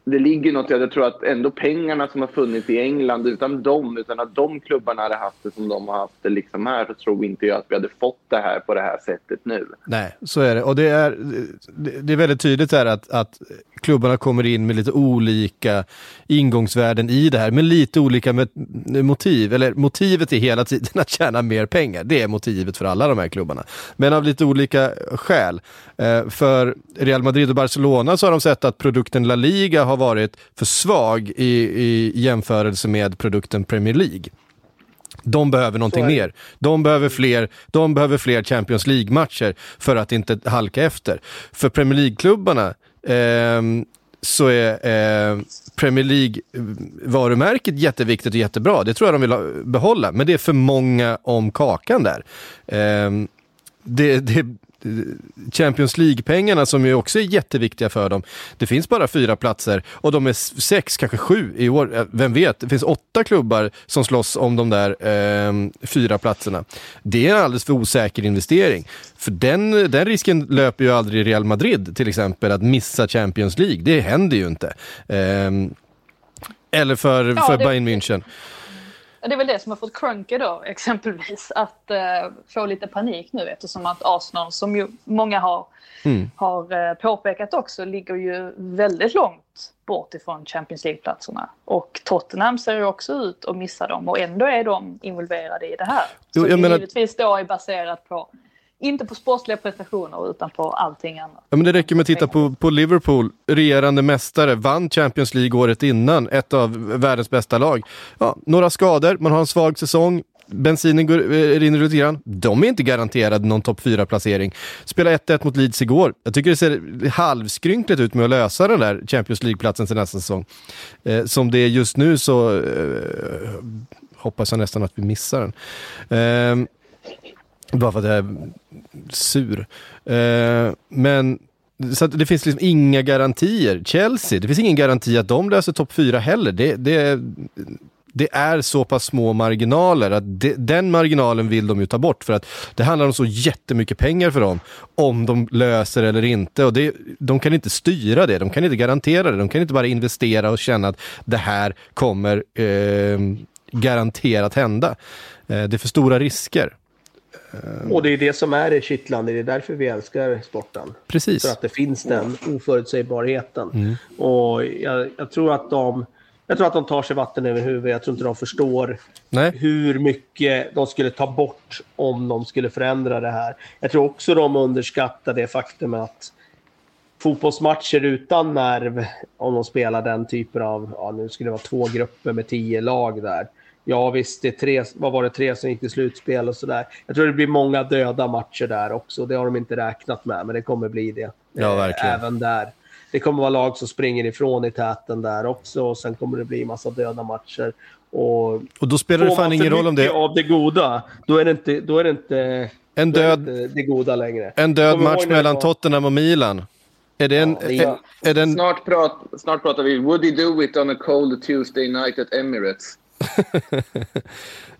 det ligger något i jag tror att ändå pengarna som har funnits i England, utan dem, utan att de klubbarna hade haft det som de har haft det liksom här, så tror inte jag att vi hade fått det här på det här sättet nu. Nej, så är det. Och det är, det är väldigt tydligt här att, att klubbarna kommer in med lite olika ingångsvärden i det här, med lite olika motiv. Eller motivet är hela tiden att tjäna mer pengar. Det är motivet för alla de här klubbarna. Men av lite olika skäl. Eh, för Real Madrid och Barcelona så har de sett att produkten La Liga har varit för svag i, i jämförelse med produkten Premier League. De behöver någonting mer. De behöver fler, de behöver fler Champions League-matcher för att inte halka efter. För Premier League-klubbarna ehm, så är eh, Premier League-varumärket jätteviktigt och jättebra. Det tror jag de vill behålla. Men det är för många om kakan där. Ehm, det, det, Champions League-pengarna som ju också är jätteviktiga för dem. Det finns bara fyra platser och de är sex, kanske sju i år. Eh, Vem vet? Det finns åtta klubbar som slåss om de där eh, fyra platserna. Det är en alldeles för osäker investering. För den, den risken löper ju aldrig Real Madrid till exempel, att missa Champions League. Det händer ju inte. Eh, eller för, Ja, för det- Bayern München. Det är väl det som har fått Krunke då, exempelvis, att eh, få lite panik nu eftersom att Arsenal, som ju många har, Mm. har eh, påpekat också, ligger ju väldigt långt bort ifrån Champions League-platserna. Och Tottenham ser ju också ut att missa dem och ändå är de involverade i det här. Jo, Som jag menar- givetvis då är baserat på, inte på sportsliga prestationer utan på allting annat. Ja, men det räcker med att titta på, på Liverpool, regerande mästare, vann Champions League året innan, ett av världens bästa lag. Ja, några skador, man har en svag säsong, bensinen går, eh, rinner lite grann. De är inte garanterade någon topp 4-placering. Spela 1-1 mot Leeds igår. Jag tycker det ser halvskrynkligt ut med att lösa den där Champions League-platsen till nästa säsong. Eh, som det är just nu så eh, hoppas jag nästan att vi missar den. Eh, bara för att jag är sur. Eh, men så att det finns liksom inga garantier. Chelsea, det finns ingen garanti att de löser topp fyra heller. Det, det, det är så pass små marginaler att det, den marginalen vill de ju ta bort för att det handlar om så jättemycket pengar för dem om de löser eller inte. Och det, de kan inte styra det, de kan inte garantera det. De kan inte bara investera och känna att det här kommer eh, garanterat hända. Eh, det är för stora risker. Och det är det som är det kittlande. Det är därför vi älskar sporten. Precis. För att det finns den oförutsägbarheten. Mm. Och jag, jag, tror att de, jag tror att de tar sig vatten över huvudet. Jag tror inte de förstår Nej. hur mycket de skulle ta bort om de skulle förändra det här. Jag tror också de underskattar det faktum att fotbollsmatcher utan nerv, om de spelar den typen av, ja nu skulle det vara två grupper med tio lag där. Ja visst, det är tre, vad var det, tre som gick till slutspel och sådär. Jag tror det blir många döda matcher där också. Det har de inte räknat med, men det kommer bli det. Ja, Eh, verkligen. Även där. Det kommer vara lag som springer ifrån i täten där också och sen kommer det bli massa döda matcher. Och Och då spelar det fan ingen roll om det av det goda, då är det inte, då är det inte, en då är död, det, inte det goda längre. en död match det mellan var- Tottenham och Milan. Är det en... Ja, det är, är den Snart, prat, snart pratar vi Would he do it on a cold Tuesday night at Emirates?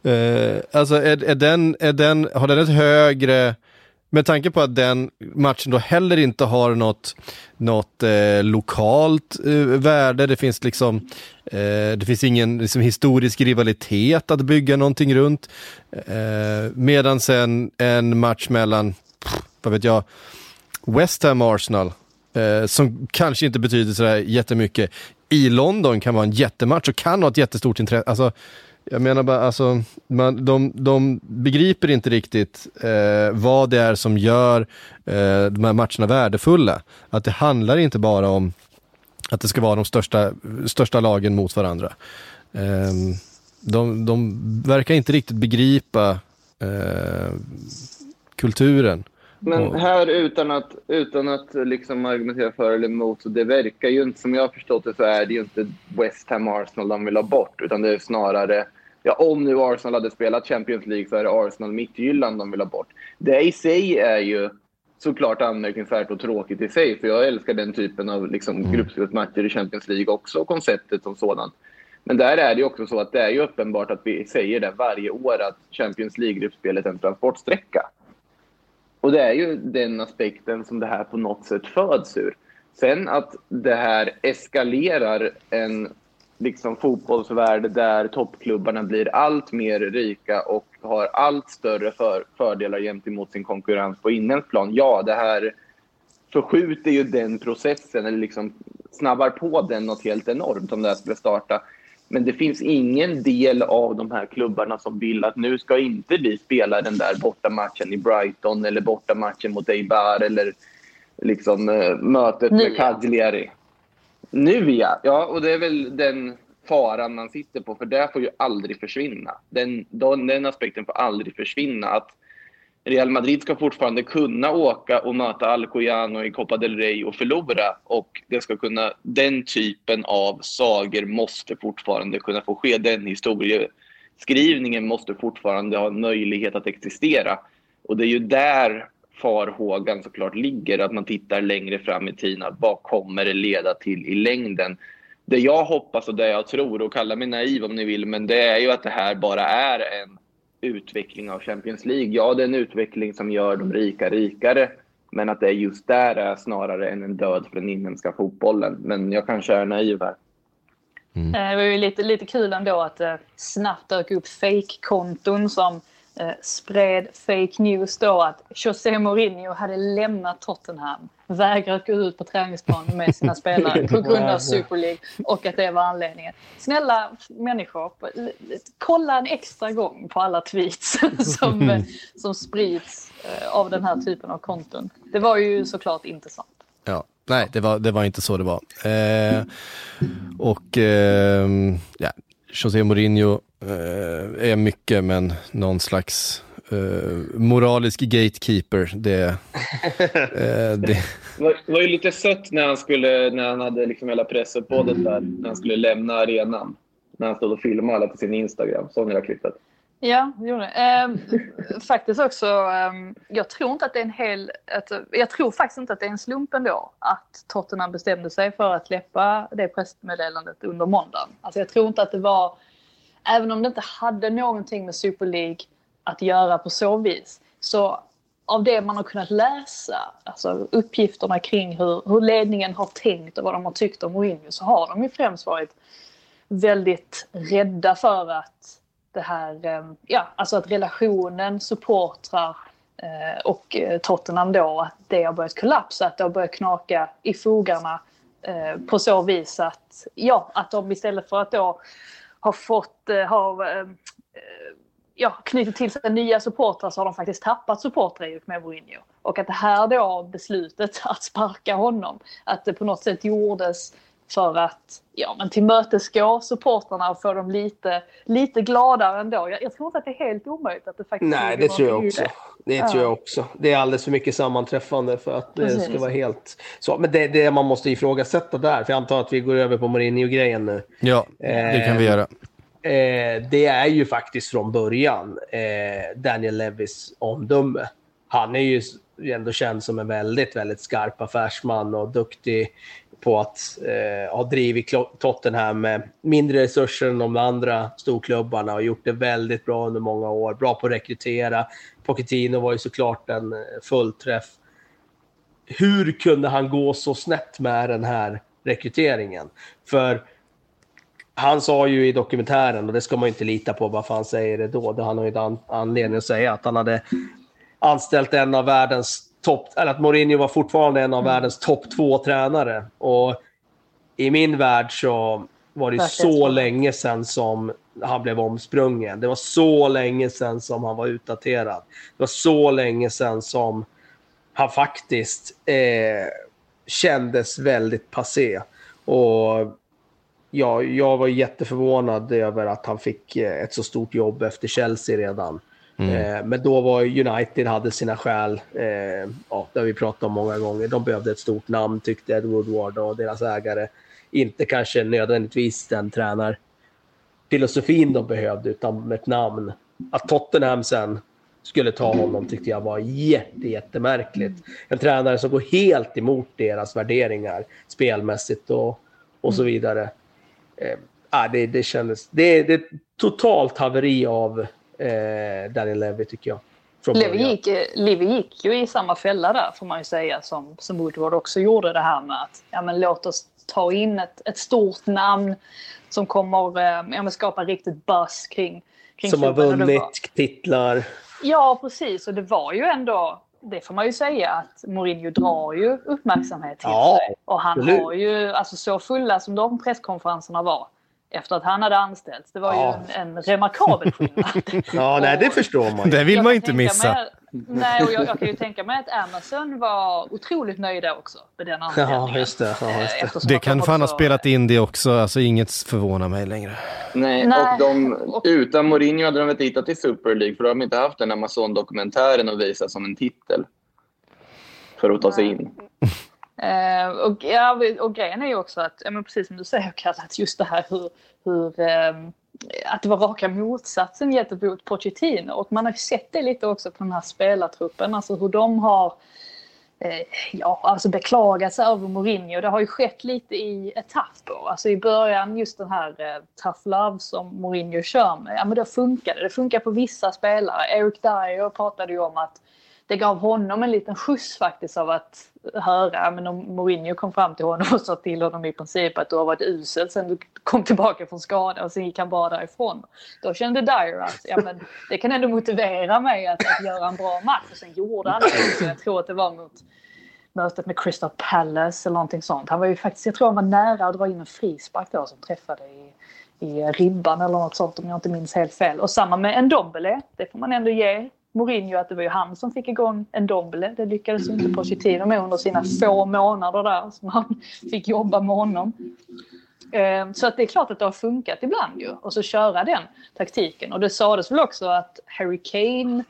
Uh, alltså är, är den, är den, har den ett högre... Med tanke på att den matchen då heller inte har något, något eh, lokalt eh, värde. Det finns liksom eh, det finns ingen liksom, historisk rivalitet att bygga någonting runt. Eh, medan sen en match mellan, pff, vad vet jag, West Ham Arsenal, eh, som kanske inte betyder sådär jättemycket, i London kan vara en jättematch och kan ha ett jättestort intresse. Alltså, jag menar bara, alltså, man, de, de begriper inte riktigt eh, vad det är som gör eh, de här matcherna värdefulla. Att det handlar inte bara om att det ska vara de största, största lagen mot varandra. Eh, de, de verkar inte riktigt begripa eh, kulturen. Men här utan att, utan att liksom argumentera för eller emot, så det verkar ju inte, som jag har förstått det, så är det ju inte West Ham Arsenal de vill ha bort, utan det är snarare, ja om nu Arsenal hade spelat Champions League så är det Arsenal Midtjylland de vill ha bort. Det i sig är ju såklart anmärkningsvärt och tråkigt i sig, för jag älskar den typen av liksom, gruppspelsmatcher i Champions League också, konceptet som sådant. Men där är det ju också så att det är ju uppenbart att vi säger det varje år att Champions League-gruppspelet är en transportsträcka. Och det är ju den aspekten som det här på något sätt föds ur. Sen att det här eskalerar en liksom fotbollsvärld där toppklubbarna blir allt mer rika och har allt större för, fördelar gentemot sin konkurrens på inhemsk plan. Ja, det här förskjuter ju den processen eller liksom snabbar på den något helt enormt om det här skulle starta. Men det finns ingen del av de här klubbarna som vill att nu ska inte vi spela den där bortamatchen i Brighton eller bortamatchen mot Eibar eller liksom eh, mötet Nu, med. Cagliari. Nu ja. Ja, och det är väl den faran man sitter på, för det får ju aldrig försvinna. Den, den, den aspekten får aldrig försvinna. Att Real Madrid ska fortfarande kunna åka och möta Alcoyano i Copa del Rey och förlora. Och det ska kunna, den typen av sager måste fortfarande kunna få ske. Den historieskrivningen måste fortfarande ha en möjlighet att existera. Och det är ju där farhågan såklart ligger, att man tittar längre fram i tiden. Att vad kommer det leda till i längden? Det jag hoppas och det jag tror, och kalla mig naiv om ni vill, men det är ju att det här bara är en utveckling av Champions League. Ja, det är en utveckling som gör de rika rikare, men att det är just där är snarare än en död för den inhemska fotbollen. Men jag kanske är naiv här. Mm. Det var ju lite, lite kul ändå att det snabbt dök upp fake-konton som eh, spred fake news då att José Mourinho hade lämnat Tottenham, vägrat gå ut på träningsplanen med sina spelare på grund av Super League och att det var anledningen. Snälla människor, kolla en extra gång på alla tweets som, eh, som sprids eh, av den här typen av konton. Det var ju såklart inte sant. Ja, nej, det var, det var inte så det var. Eh, och eh, ja, José Mourinho eh, är mycket, men någon slags eh, moralisk gatekeeper. Det, eh, det... det var ju lite sött när han, skulle, när han hade liksom hela pressuppbådet där, när han skulle lämna arenan. När han stod och filmade alla på sin Instagram. Så ni har klippet. Ja, det gjorde det. Eh, faktiskt också, eh, jag tror inte att det är en hel... Att, jag tror faktiskt inte att det är en slump ändå att Tottenham bestämde sig för att släppa det pressmeddelandet under måndagen. Alltså jag tror inte att det var även om det inte hade någonting med Super League att göra på så vis, så av det man har kunnat läsa, alltså uppgifterna kring hur, hur ledningen har tänkt och vad de har tyckt om Mourinho, så har de ju främst varit väldigt rädda för att det här, eh, ja, alltså att relationen supportrar eh, och eh, Tottenham då, att det har börjat kollapsa, att det har börjat knaka i fogarna på så vis att, ja, att de istället för att då har fått, eh, har eh, eh, ja, knutit till sig nya supportrar så har de faktiskt tappat supportrar med Mourinho. Och att det här då beslutet att sparka honom, att det på något sätt gjordes för att ja, men tillmötesgå supportrarna och få dem lite, lite gladare ändå. Jag, jag tror inte att det är helt omöjligt att det faktiskt Nej, det tror jag också. Det, det ja. tror jag också. Det är alldeles för mycket sammanträffande för att det Precis. ska vara helt så. Men det, det man måste ifrågasätta där, för jag antar att vi går över på Mourinho-grejen nu. Ja, det kan vi göra. Eh, det är ju faktiskt från början eh, Daniel Levis omdöme. Han är ju ändå känd som en väldigt, väldigt skarp affärsman och duktig på att eh, ha drivit Tottenham med mindre resurser än de andra storklubbarna och gjort det väldigt bra under många år. Bra på att rekrytera. Pochettino var ju såklart en eh, fullträff. Hur kunde han gå så snett med den här rekryteringen? För han sa ju i dokumentären, och det ska man ju inte lita på varför han säger det då, det han har ju inte anledning att säga, att han hade anställt en av världens topp, eller att Mourinho var fortfarande en av mm. världens topp två tränare. Och i min värld så var det så länge sedan som han blev omsprungen. Det var så länge sedan som han var utdaterad. Det var så länge sedan som han faktiskt eh, kändes väldigt passé. Och ja, jag var jätteförvånad över att han fick eh, ett så stort jobb efter Chelsea redan. Mm. Eh, men då var United hade sina skäl, eh, ja, det har vi pratat om många gånger. De behövde ett stort namn tyckte Ed Woodward och deras ägare. Inte kanske nödvändigtvis den tränarfilosofin de behövde, utan ett namn. Att Tottenham sen skulle ta honom tyckte jag var jätte, jättemärkligt. En tränare som går helt emot deras värderingar spelmässigt och, och så vidare. Eh, det, det kändes... Det, det är ett totalt haveri av eh, Daniel Levy tycker jag. Levi gick, Levi gick ju i samma fälla där får man ju säga som, som Woodward också gjorde det här med att ja, men låt oss ta in ett, ett stort namn som kommer eh, ja, skapa riktigt buzz kring, kring Som klubben. har vunnit var... titlar. Ja, precis. Och det var ju ändå det får man ju säga att Mourinho drar ju uppmärksamhet till ja, sig. Och han absolut. har ju, alltså så fulla som de presskonferenserna var efter att han hade anställts. Det var ja. ju en, en remarkabel skillnad. ja, nej, det förstår man Det vill man inte missa. Mig, Nej, och jag, jag, kan ju tänka mig att Amazon var otroligt nöjda också med den anställningen. Ja, just det. Ja, just det. Eftersom Det att de kan fan ha spelat in det också, alltså inget förvånar mig längre. Nej, Nej. och de, utan Mourinho hade de inte hittat till Super League för de har inte haft den Amazon-dokumentären att visa som en titel. För att ta sig in. Eh, och, ja, och grejen är ju också att, ja, men precis som du säger Kalle, att just det här hur, hur eh, att det var raka motsatsen gentemot Pochettino. Och man har ju sett det lite också på den här spelartruppen, alltså hur de har eh, ja, alltså beklagat sig över Mourinho. Det har ju skett lite i etapper. Alltså i början just den här eh, tough love som Mourinho kör med. Ja men det funkade. Det funkar på vissa spelare. Eric Dyer pratade ju om att det gav honom en liten skjuts faktiskt av att höra, men om Mourinho kom fram till honom och sa till honom i princip att du har varit usel sen du kom tillbaka från skada och sen gick han bara därifrån. Då kände Dyer att ja, men det kan ändå motivera mig att, att göra en bra match och sen gjorde han det. Så jag tror att det var mot mötet med Crystal Palace eller någonting sånt. Han var ju faktiskt, jag tror han var nära att dra in en frispark då som träffade i, i ribban eller något sånt om jag inte minns helt fel. Och samma med Ndombele, det får man ändå ge Mourinho att det var ju han som fick igång en doble. Det lyckades ju inte Pochettino med under sina få månader där som han fick jobba med honom. Ehm, så att det är klart att det har funkat ibland ju. Och så köra den taktiken. Och det sades väl också att Harry Kane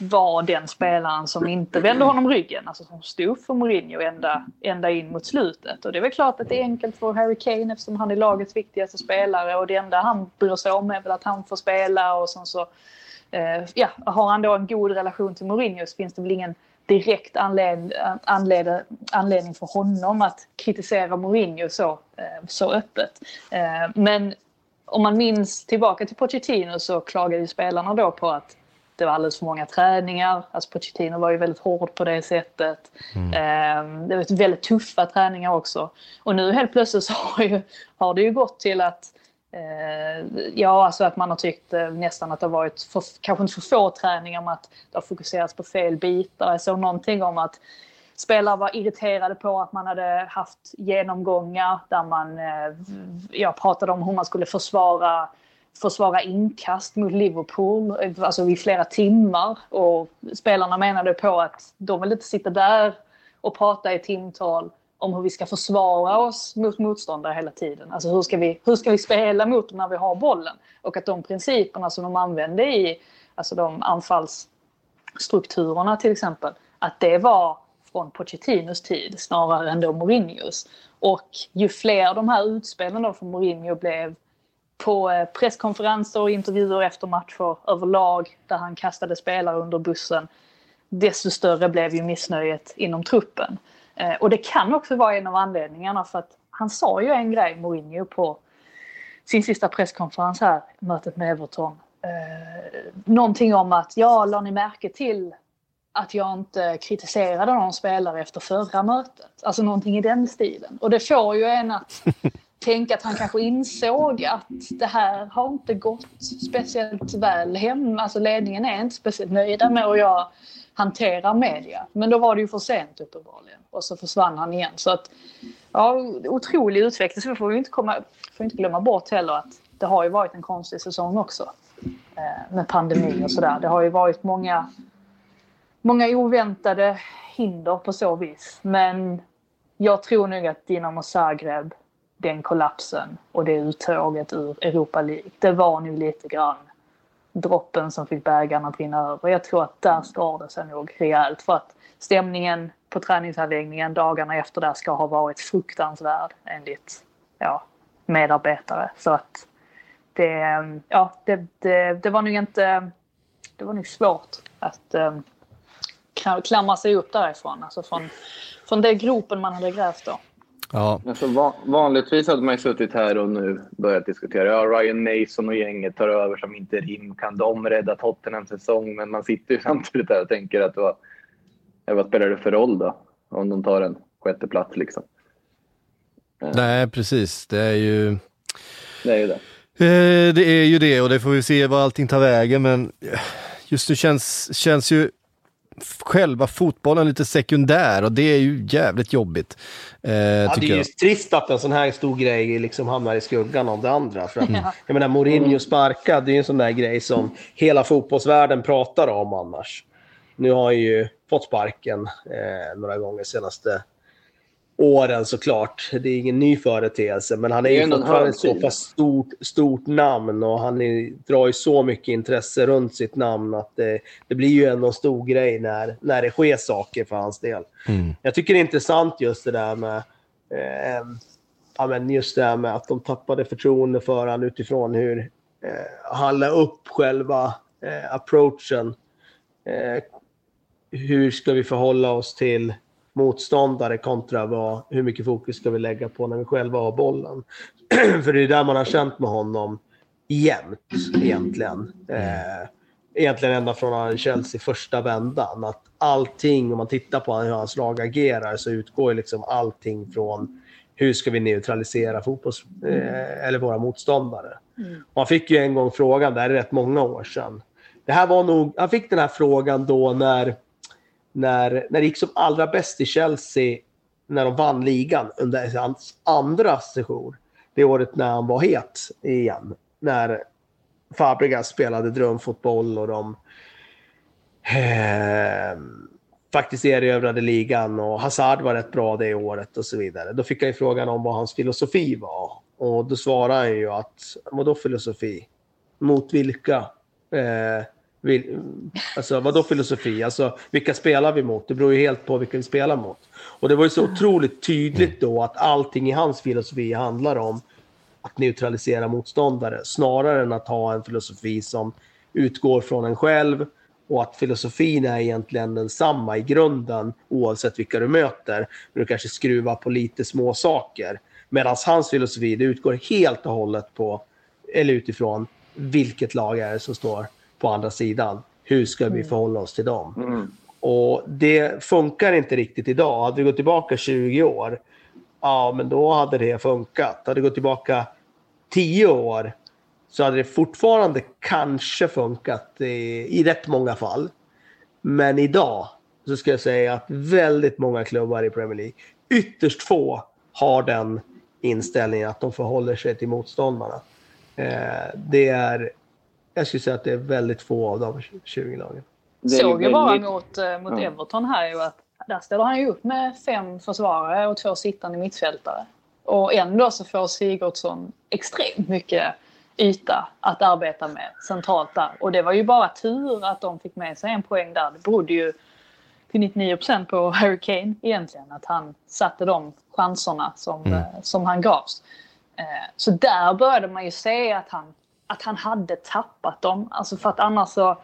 var den spelaren som inte vände honom ryggen. Alltså som stod för Mourinho ända, ända in mot slutet. Och det är väl klart att det är enkelt för Harry Kane eftersom han är lagets viktigaste spelare. Och det enda han bryr sig om är väl att han får spela. Och sen så ja, har han då en god relation till Mourinho så finns det väl ingen direkt anled, anled, anledning för honom att kritisera Mourinho så, eh, så öppet. Eh, men om man minns tillbaka till Pochettino så klagade ju spelarna då på att det var alldeles för många träningar. Alltså Pochettino var ju väldigt hård på det sättet. Eh, det var väldigt tuffa träningar också. Och nu helt plötsligt så har, ju, har det ju gått till att Eh, Eh, ja, alltså att man har tyckt eh, nästan att det har varit för, kanske inte för få träningar men att det har fokuserats på fel bitar. Jag såg någonting om att spelare var irriterade på att man hade haft genomgångar där man eh, jag pratade om hur man skulle försvara försvara inkast mot Liverpool alltså i flera timmar. Och spelarna menade på att de vill inte sitta där och prata i timtal om hur vi ska försvara oss mot motståndare hela tiden. Alltså hur ska vi, hur ska vi spela mot dem när vi har bollen? Och att de principerna som de använde i alltså de anfallsstrukturerna till exempel, att det var från Pochettinos tid snarare än då Mourinhos. Och ju fler de här utspelen då från Mourinho blev på eh, presskonferenser och intervjuer efter matcher överlag där han kastade spelare under bussen, desto större blev ju missnöjet inom truppen. Eh, och det kan också vara en av anledningarna för att han sa ju en grej, Mourinho, på sin sista presskonferens här, mötet med Everton. Eh, någonting om att, ja, la ni märke till att jag inte kritiserade någon spelare efter förra mötet? Alltså någonting i den stilen. Och det får ju en att tänka att han kanske insåg att det här har inte gått speciellt väl hem. Alltså ledningen är inte speciellt nöjda med hur jag hanterar media. Men då var det ju för sent uppenbarligen. Och så försvann han igen. Så att, ja, otrolig utveckling. Så vi får ju inte, komma, får inte glömma bort heller att det har ju varit en konstig säsong också. Eh, med pandemi och sådär. Det har ju varit många, många oväntade hinder på så vis. Men jag tror nog att Dinamo Zagreb, den kollapsen och det uttåget ur Europa League, det var nu lite grann droppen som fick bägaren att rinna över. Jag tror att där skar det sig nog rejält för att stämningen på träningsanläggningen dagarna efter det ska ha varit fruktansvärd enligt ja, medarbetare. Så att det, ja, det, det, det var nog inte... Det var nog svårt att um, klamra sig upp därifrån. Alltså från, från den gropen man hade grävt då. Ja. Alltså, va vanligtvis hade man ju suttit här och nu börjat diskutera. Ja, Ryan Mason och gänget tar över som interim. Kan de rädda Tottenhams säsong? Men man sitter ju samtidigt där och tänker att vad, vad spelar det för roll då? Om de tar en sjätte plats liksom. Nej, precis. Det är ju... Det är ju det. Eh, det är ju det och det får vi se vad allting tar vägen men just nu känns, känns ju själva fotbollen lite sekundär och det är ju jävligt jobbigt. Eh, ja, det är ju trist att en sån här stor grej liksom hamnar i skuggan av det andra. För att, Jag menar, Mourinho sparkad, det är ju en sån där grej som hela fotbollsvärlden pratar om annars. Nu har han ju fått sparken eh, några gånger senaste åren såklart. Det är ingen ny företeelse, men han är, är ju fortfarande ett så pass stort, stort namn och han är, drar ju så mycket intresse runt sitt namn att det, det blir ju ändå en stor grej när, när det sker saker för hans del. Mm. Jag tycker det är intressant just det där med eh, ja, men just det här med att de tappade förtroende för honom utifrån hur eh, han la upp själva eh, approachen. Eh, hur ska vi förhålla oss till motståndare kontra vad, hur mycket fokus ska vi lägga på när vi själva har bollen. För det är där man har känt med honom jämt egentligen. Eh, egentligen ända från Chelsea första vändan. Att allting, om man tittar på hur hans lag agerar så utgår liksom allting från hur ska vi neutralisera fotbolls, eh, eller våra motståndare. Och han fick ju en gång frågan, det här är rätt många år sedan. Det här var nog, han fick den här frågan då när, när, när det gick som allra bäst i Chelsea när de vann ligan under hans andra session. Det året när han var het igen. När Fabregas spelade drömfotboll och de eh, faktiskt erövrade ligan och Hazard var rätt bra det året och så vidare. Då fick han ju frågan om vad hans filosofi var. Och då svarade han ju att, vadå filosofi? Mot vilka? Eh, vil, alltså vadå filosofi? Alltså vilka spelar vi mot? Det beror ju helt på vilka vi spelar mot. Och det var ju så otroligt tydligt då att allting i hans filosofi handlar om att neutralisera motståndare snarare än att ha en filosofi som utgår från en själv och att filosofin är egentligen densamma i grunden oavsett vilka du möter. Men du kanske skruvar på lite små saker. Medan hans filosofi det utgår helt och hållet på, eller utifrån vilket lag är det som står på andra sidan. Hur ska vi förhålla oss till dem? Mm. Och det funkar inte riktigt idag. Hade vi gått tillbaka 20 år, ja men då hade det funkat. Hade vi gått tillbaka 10 år så hade det fortfarande kanske funkat i, i rätt många fall. Men idag så ska jag säga att väldigt många klubbar i Premier League, ytterst få, har den inställningen att de förhåller sig till motståndarna. Eh, det är, jag skulle säga att det är väldigt få av de 20 lagen. Såg ju bara mot, eh, mot Ja. Everton här ju att där ställer han ju upp med fem försvarare och två sittande mittfältare. Och ändå så får Sigurdsson extremt mycket yta att arbeta med centralt där. Och det var ju bara tur att de fick med sig en poäng där. Det berodde ju till 99 procent på Harry Kane egentligen. Att han satte de chanserna som, eh, som han gavs. Eh, Så där började man ju se att han, att han hade tappat dem. Alltså för att annars så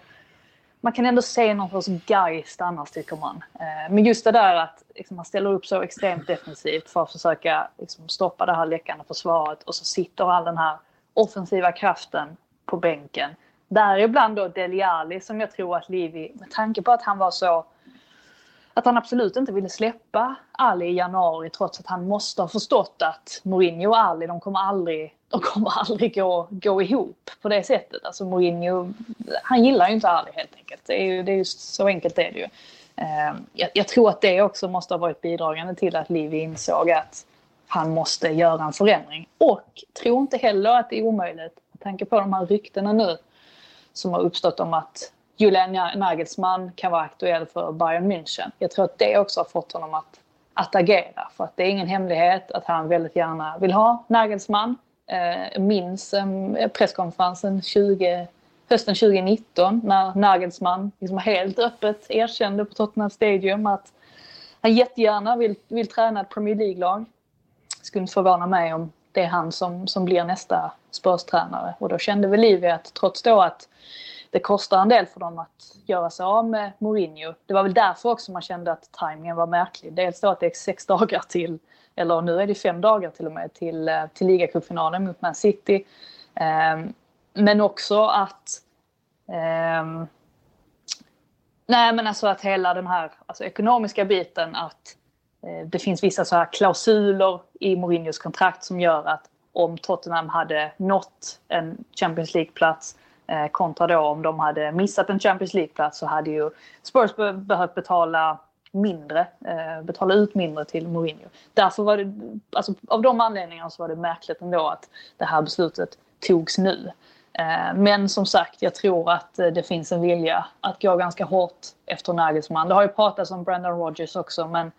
man kan ändå se någon sorts geist annars tycker man. Eh, men just det där att liksom, man ställer upp så extremt defensivt för att försöka liksom, stoppa det här läckande försvaret och så sitter all den här offensiva kraften på bänken. Däribland då Deli Alli som jag tror att Livi, med tanke på att han var så att han absolut inte ville släppa Ali i januari trots att han måste ha förstått att Mourinho och Ali de kommer aldrig, de kommer aldrig gå, gå ihop på det sättet. Alltså Mourinho, han gillar ju inte Ali helt enkelt. Det är ju, det är ju så enkelt är det ju. Ehm, jag, jag tror att det också måste ha varit bidragande till att Livi insåg att han måste göra en förändring. Och tror inte heller att det är omöjligt med tanke på de här ryktena nu som har uppstått om att Julian Nagelsmann kan vara aktuell för Bayern München. Jag tror att det också har fått honom att, att agera. För att det är ingen hemlighet att han väldigt gärna vill ha Nagelsmann. Eh, minns eh, presskonferensen 20, hösten 2019 när Nagelsmann liksom helt öppet erkände på Tottenham Stadium att han jättegärna vill, vill träna ett Premier League-lag. Skulle inte förvåna mig om det är han som, som blir nästa Spurs-tränare. Och då kände väl Livi att trots då att det kostar en del för dem att göra sig av med Mourinho. Det var väl därför också man kände att tajmingen var märklig. Dels då att det är sex dagar till, eller nu är det fem dagar till och med, till, eh, till ligacupfinalen mot Man City. Ehm, men också att ehm, Nej men alltså att hela den här alltså, ekonomiska biten att eh, det finns vissa så här klausuler i Mourinhos kontrakt som gör att om Tottenham hade nått en Champions League-plats eh, kontra då om de hade missat en Champions League-plats så hade ju Spurs be behövt betala mindre, eh, betala ut mindre till Mourinho. Därför var det, alltså av de anledningarna så var det märkligt ändå att det här beslutet togs nu. Eh, men som sagt, jag tror att eh, det finns en vilja att gå ganska hårt efter Nagelsmann. Det har ju pratats om Brandon Rogers också, men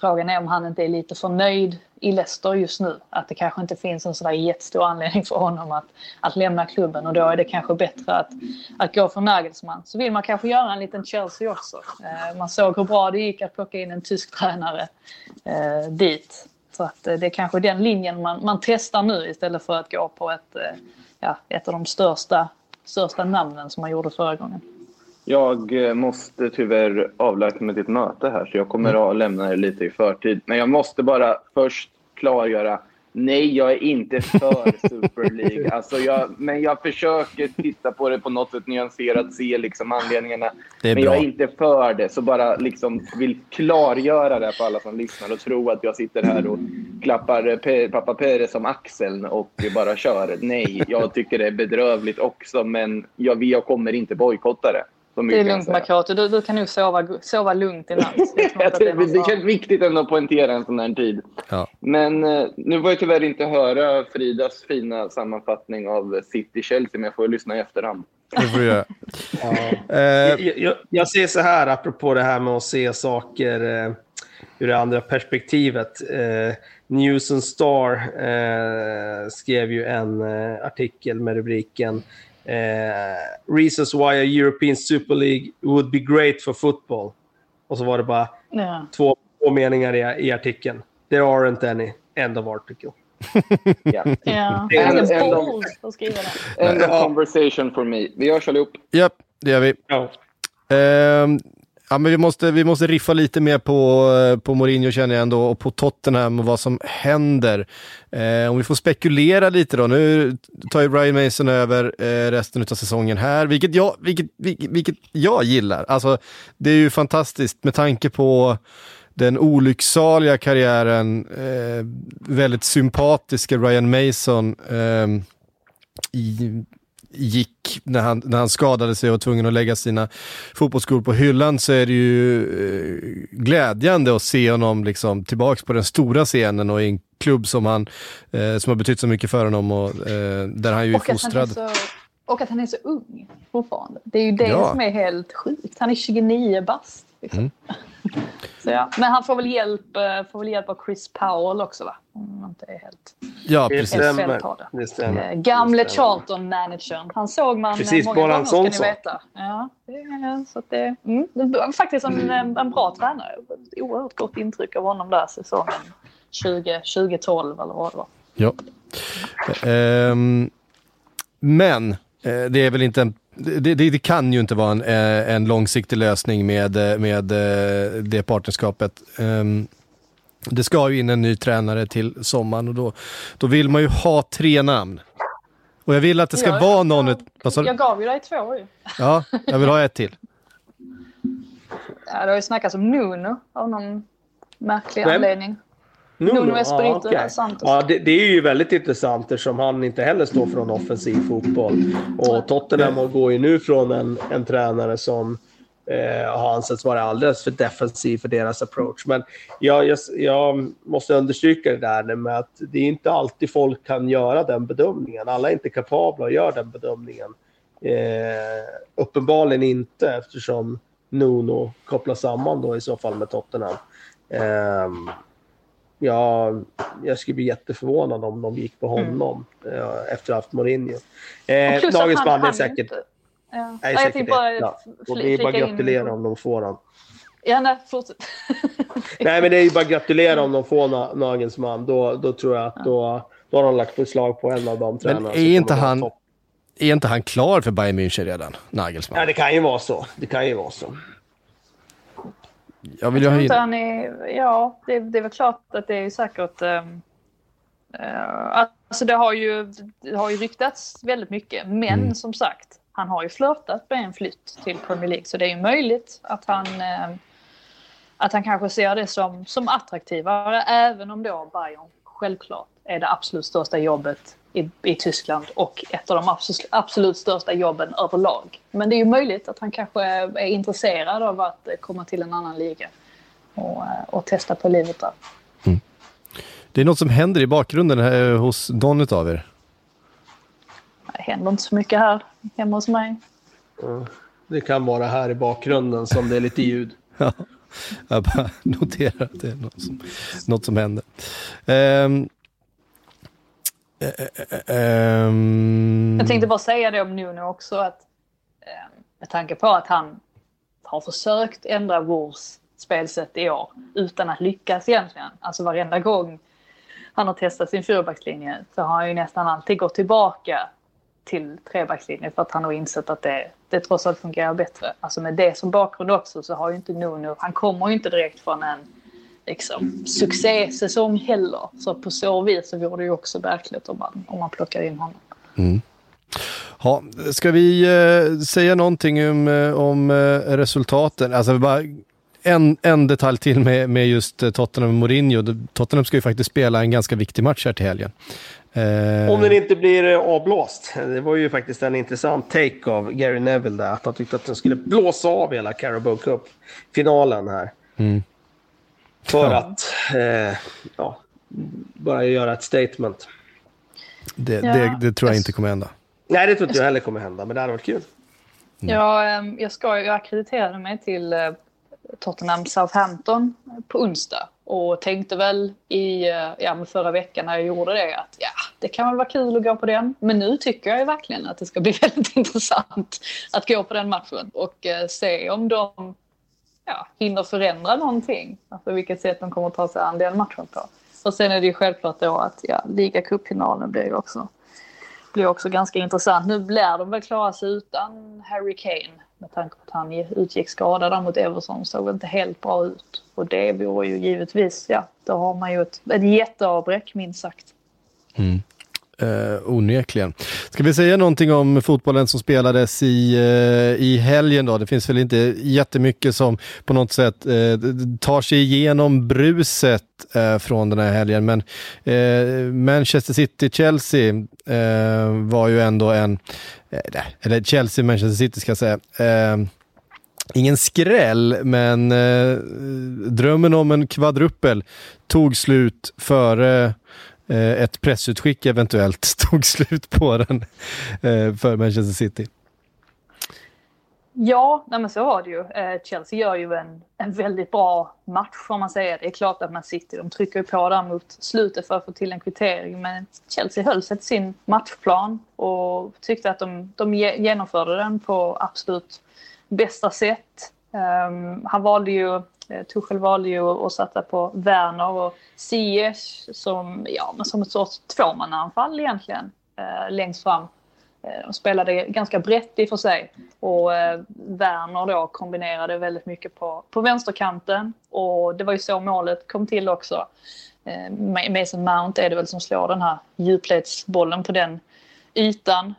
frågan är om han inte är lite för nöjd i Leicester just nu. Att det kanske inte finns en sådär jättestor anledning för honom att, att lämna klubben och då är det kanske bättre att, att gå för Nagelsmann. Så vill man kanske göra en liten Chelsea också. Eh, man såg hur bra det gick att plocka in en tysk tränare eh, dit. Så att eh, det är kanske den linjen man, man testar nu istället för att gå på ett, eh, ja, ett av de största, största namnen som man gjorde förra gången. Jag eh, måste tyvärr avlägsna mig till ett möte här, så jag kommer att lämna er lite i förtid. Men jag måste bara först klargöra. Nej, jag är inte för Super League. Alltså jag, men jag försöker titta på det på något sätt nyanserat, se liksom anledningarna. Men bra. jag är inte för det, så bara liksom vill klargöra det för alla som lyssnar och tror att jag sitter här och klappar eh, Pe- pappa Perez om axeln och bara kör. Nej, jag tycker det är bedrövligt också, men jag, jag kommer inte bojkotta det. Det är lugnt säga. Makato, du, du kan nog sova, sova lugnt i natt. Det det känns viktigt ändå att poängtera en sån här tid. Ja. Men eh, nu var jag tyvärr inte höra Fridas fina sammanfattning av City-Chelsea, men jag får ju lyssna i efterhand. Det får du göra. Eh, Jag, jag, jag ser så här, apropå det här med att se saker eh, ur det andra perspektivet. Eh, News and Star eh, skrev ju en eh, artikel med rubriken eh, “Reasons why a European Super League would be great for football”. Och så var det bara Ja. två, två meningar i, i artikeln. “There aren't any”. End of article. Bold att skriva det. End of conversation for me. Vi hörs allihop. Japp, det gör vi. Ja. Ehm, ja, men vi, måste, vi måste riffa lite mer på, på Mourinho känner jag ändå och på Tottenham och vad som händer. Eh, om vi får spekulera lite då. Nu tar ju Brian Mason över eh, resten av säsongen här, vilket jag, vilket, vilket, vilket jag gillar. Alltså, det är ju fantastiskt med tanke på den olycksaliga karriären, eh, väldigt sympatiska Ryan Mason. Eh, i, gick när han, när han skadade sig och var tvungen att lägga sina fotbollsskor på hyllan så är det ju eh, glädjande att se honom liksom tillbaks på den stora scenen och i en klubb som, han, eh, som har betytt så mycket för honom och eh, där han ju är fostrad. och att han är så ung fortfarande. Det är ju det Ja. som är helt sjukt. Han är 29 bast. Liksom. Mm. Så ja. Men han får väl, hjälp, eh, får väl hjälp av Chris Powell också va? Om man inte är helt... Ja, Det precis. stämmer. tar det. Det stämmer. Eh, gamle Det stämmer. Charlton-managern. Han såg man eh, Precis, många gånger ska ni veta. Ja, det, är- så att det, mm, det var faktiskt en, en, en bra tränare. Oerhört gott intryck av honom där säsongen 20, 2012 eller vad det var. Ja. Ehm, men det är väl inte en det, det, det kan ju inte vara en, eh, en långsiktig lösning med, eh, med eh, det partnerskapet. Ehm, det ska ju in en ny tränare till sommaren och då, då vill man ju ha tre namn. Och jag vill att det ska Ja, vara jag- någon... jag- du? Jag gav ju dig två ju. Ja, jag vill ha ett till. Ja, det har ju snackats om Nuno av någon märklig Vem? anledning. Nuno, Nuno Espirito okej. Santos. Ja, det, det är ju väldigt intressant eftersom han inte heller står för någon offensiv fotboll. Och Tottenham går ju nu från en, en tränare som eh, har ansetts vara alldeles för defensiv för deras approach. Men jag, jag, jag måste understryka det där med att det är inte alltid folk kan göra den bedömningen. Alla är inte kapabla att göra den bedömningen. Eh, uppenbarligen inte eftersom Nuno kopplas samman då i så fall med Tottenham. Ehm, Ja, jag skulle bli jätteförvånad om de gick på honom eh, efter att ha haft Mourinho. Eh, att dagens han- band är säkert... inte- Ja. är Ja, jag säkert tänkte bara. Ja. Och det är bara in- gratulera om de får honom. Ja, nej, fortsätt. Nej, men det är ju bara gratulera om de får Na- Nagelsmann. Då, då tror jag att då, då har de lagt förslag på en av de tränarna. är som inte han-. Är inte han klar för Bayern München redan, Nagelsmann? Ja, det kan ju vara så. Det kan ju vara så. Jag vill ju ha in... Inte han är, ja, det, det är väl klart att det är säkert... Um, alltså det har, ju, det har ju ryktats väldigt mycket. Men Mm. som sagt, han har ju flörtat med en flytt till Premier League. Så det är ju möjligt att han, ehm, att han kanske ser det som, som attraktivare. Även om då Bayern självklart är det absolut största jobbet i, i Tyskland och ett av de absolut, absolut största jobben överlag. Men det är ju möjligt att han kanske är, är intresserad av att eh, komma till en annan liga och, eh, och testa på livet där. Det är något som händer i bakgrunden här hos någon av er. Nej, händer inte så mycket här hemma hos mig. Det kan vara här i bakgrunden som det är lite ljud. Ja, jag bara noterar att det är något som, något som händer. Um, um, Jag tänkte bara säga det om Nuno också att ehm, med tanke på att han har försökt ändra Wolves spelsätt i år utan att lyckas egentligen. Alltså varenda gång han har testat sin fyrbackslinje så har han ju nästan alltid gått tillbaka till trebackslinjen för att han har insett att det, det trots allt fungerar bättre. Alltså med det som bakgrund också så har ju inte Nuno, han kommer ju inte direkt från en liksom, succésäsong heller. Så på så vis så vore det ju också verkligt om man, om man plockar in honom. Mm. Ja, ska vi eh, säga någonting om, eh, om eh, resultaten? Alltså bara en, en detalj till med, med just eh, Tottenham och Mourinho. Tottenham ska ju faktiskt spela en ganska viktig match här till helgen. Eh... Om den inte blir eh, avblåst. Det var ju faktiskt en intressant take av Gary Neville där. Att han tyckte att den skulle blåsa av hela Carabao Cup-finalen här. Mm. För ja. att eh, ja, bara göra ett statement. Det, ja. det, det, tror jag inte kommer hända. Nej, det tror inte jag heller kommer hända, men det hade varit kul. Mm. Ja, ehm, jag, ska, jag akkrediterade mig till eh, Tottenham Southampton på onsdag och tänkte väl i eh, ja, förra veckan när jag gjorde det att ja, det kan väl vara kul att gå på den. Men nu tycker jag ju verkligen att det ska bli väldigt intressant att gå på den matchen och eh, se om de ja, hinner förändra någonting. Alltså vilket sätt de kommer att ta sig an den matchen på. Och sen är det ju självklart då att ja, ligacupfinalen blir också, blir också ganska intressant. Nu lär de väl klara sig utan Harry Kane med tanke på att han utgick skadad mot Everson såg inte helt bra ut. Och det vore ju givetvis, ja, då har man ju ett, ett jätteavbräck minst sagt. Mm. Eh, onekligen. Ska vi säga någonting om fotbollen som spelades i, eh, i helgen då? Det finns väl inte jättemycket som på något sätt eh, tar sig igenom bruset eh, från den här helgen, men eh, Manchester City-Chelsea eh, var ju ändå en, eh, eller Chelsea-Manchester City ska jag säga, Ingen skräll, men drömmen om en kvadruppel tog slut före Eh, Eh, ett pressutskick eventuellt tog slut på den eh, för Manchester City. Ja, nej men så var det ju. Eh, Chelsea gör ju en, en väldigt bra match får man säga. Det är klart att man City, de trycker på där mot slutet för att få till en kvittering. Men Chelsea höll sig till sin matchplan och tyckte att de, de genomförde den på absolut bästa sätt. Um, han valde ju eh, Tuchel valde ju att satsa på Werner och Ziyech som, ja, som ett sorts tvåmannaanfall egentligen eh, längst fram. Eh, de spelade ganska brett i och för sig och Werner då kombinerade väldigt mycket på, på vänsterkanten och det var ju så målet kom till också. Mason Mount är det väl som slår den här djupledsbollen på den ytan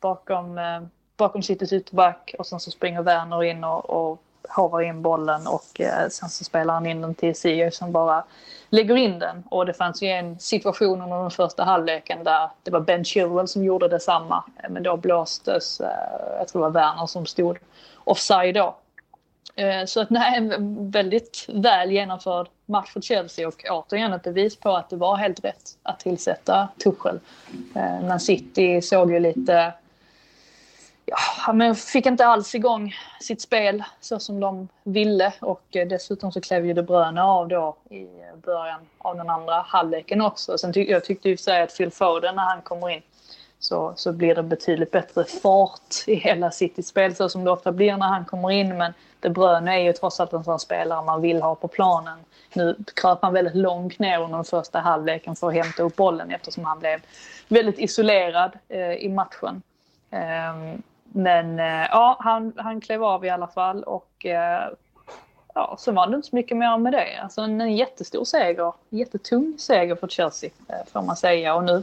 bakom, eh, bakom sitt ytterback och sen så springer Werner in och, och hovar in bollen och eh, sen så spelar han in den till Sio som bara lägger in den. Och det fanns ju en situation under den första halvleken där det var Ben Chilwell som gjorde detsamma. Eh, men då blåstes, eh, jag tror det var Werner som stod offside då. Eh, så att nej, en väldigt väl genomförd match för Chelsea och återigen ett bevis på att det var helt rätt att tillsätta Tuchel. Eh, men City såg ju lite ja, men fick inte alls igång sitt spel så som de ville och eh, dessutom så klev ju De Bruyne av då i början av den andra halvleken också. Sen ty jag tyckte ju sig att Phil Foden när han kommer in så, så blir det betydligt bättre fart i hela Citys spel så som det ofta blir när han kommer in. Men De Bruyne är ju trots allt en sån spelare man vill ha på planen. Nu kröp han väldigt långt ner under den första halvleken för att hämta upp bollen eftersom han blev väldigt isolerad eh, i matchen. Um, men eh, ja, han, han klev av i alla fall och eh, ja, så var det inte så mycket mer med det. Alltså en, jättestor seger, jättetung seger för Chelsea eh, får man säga. Och nu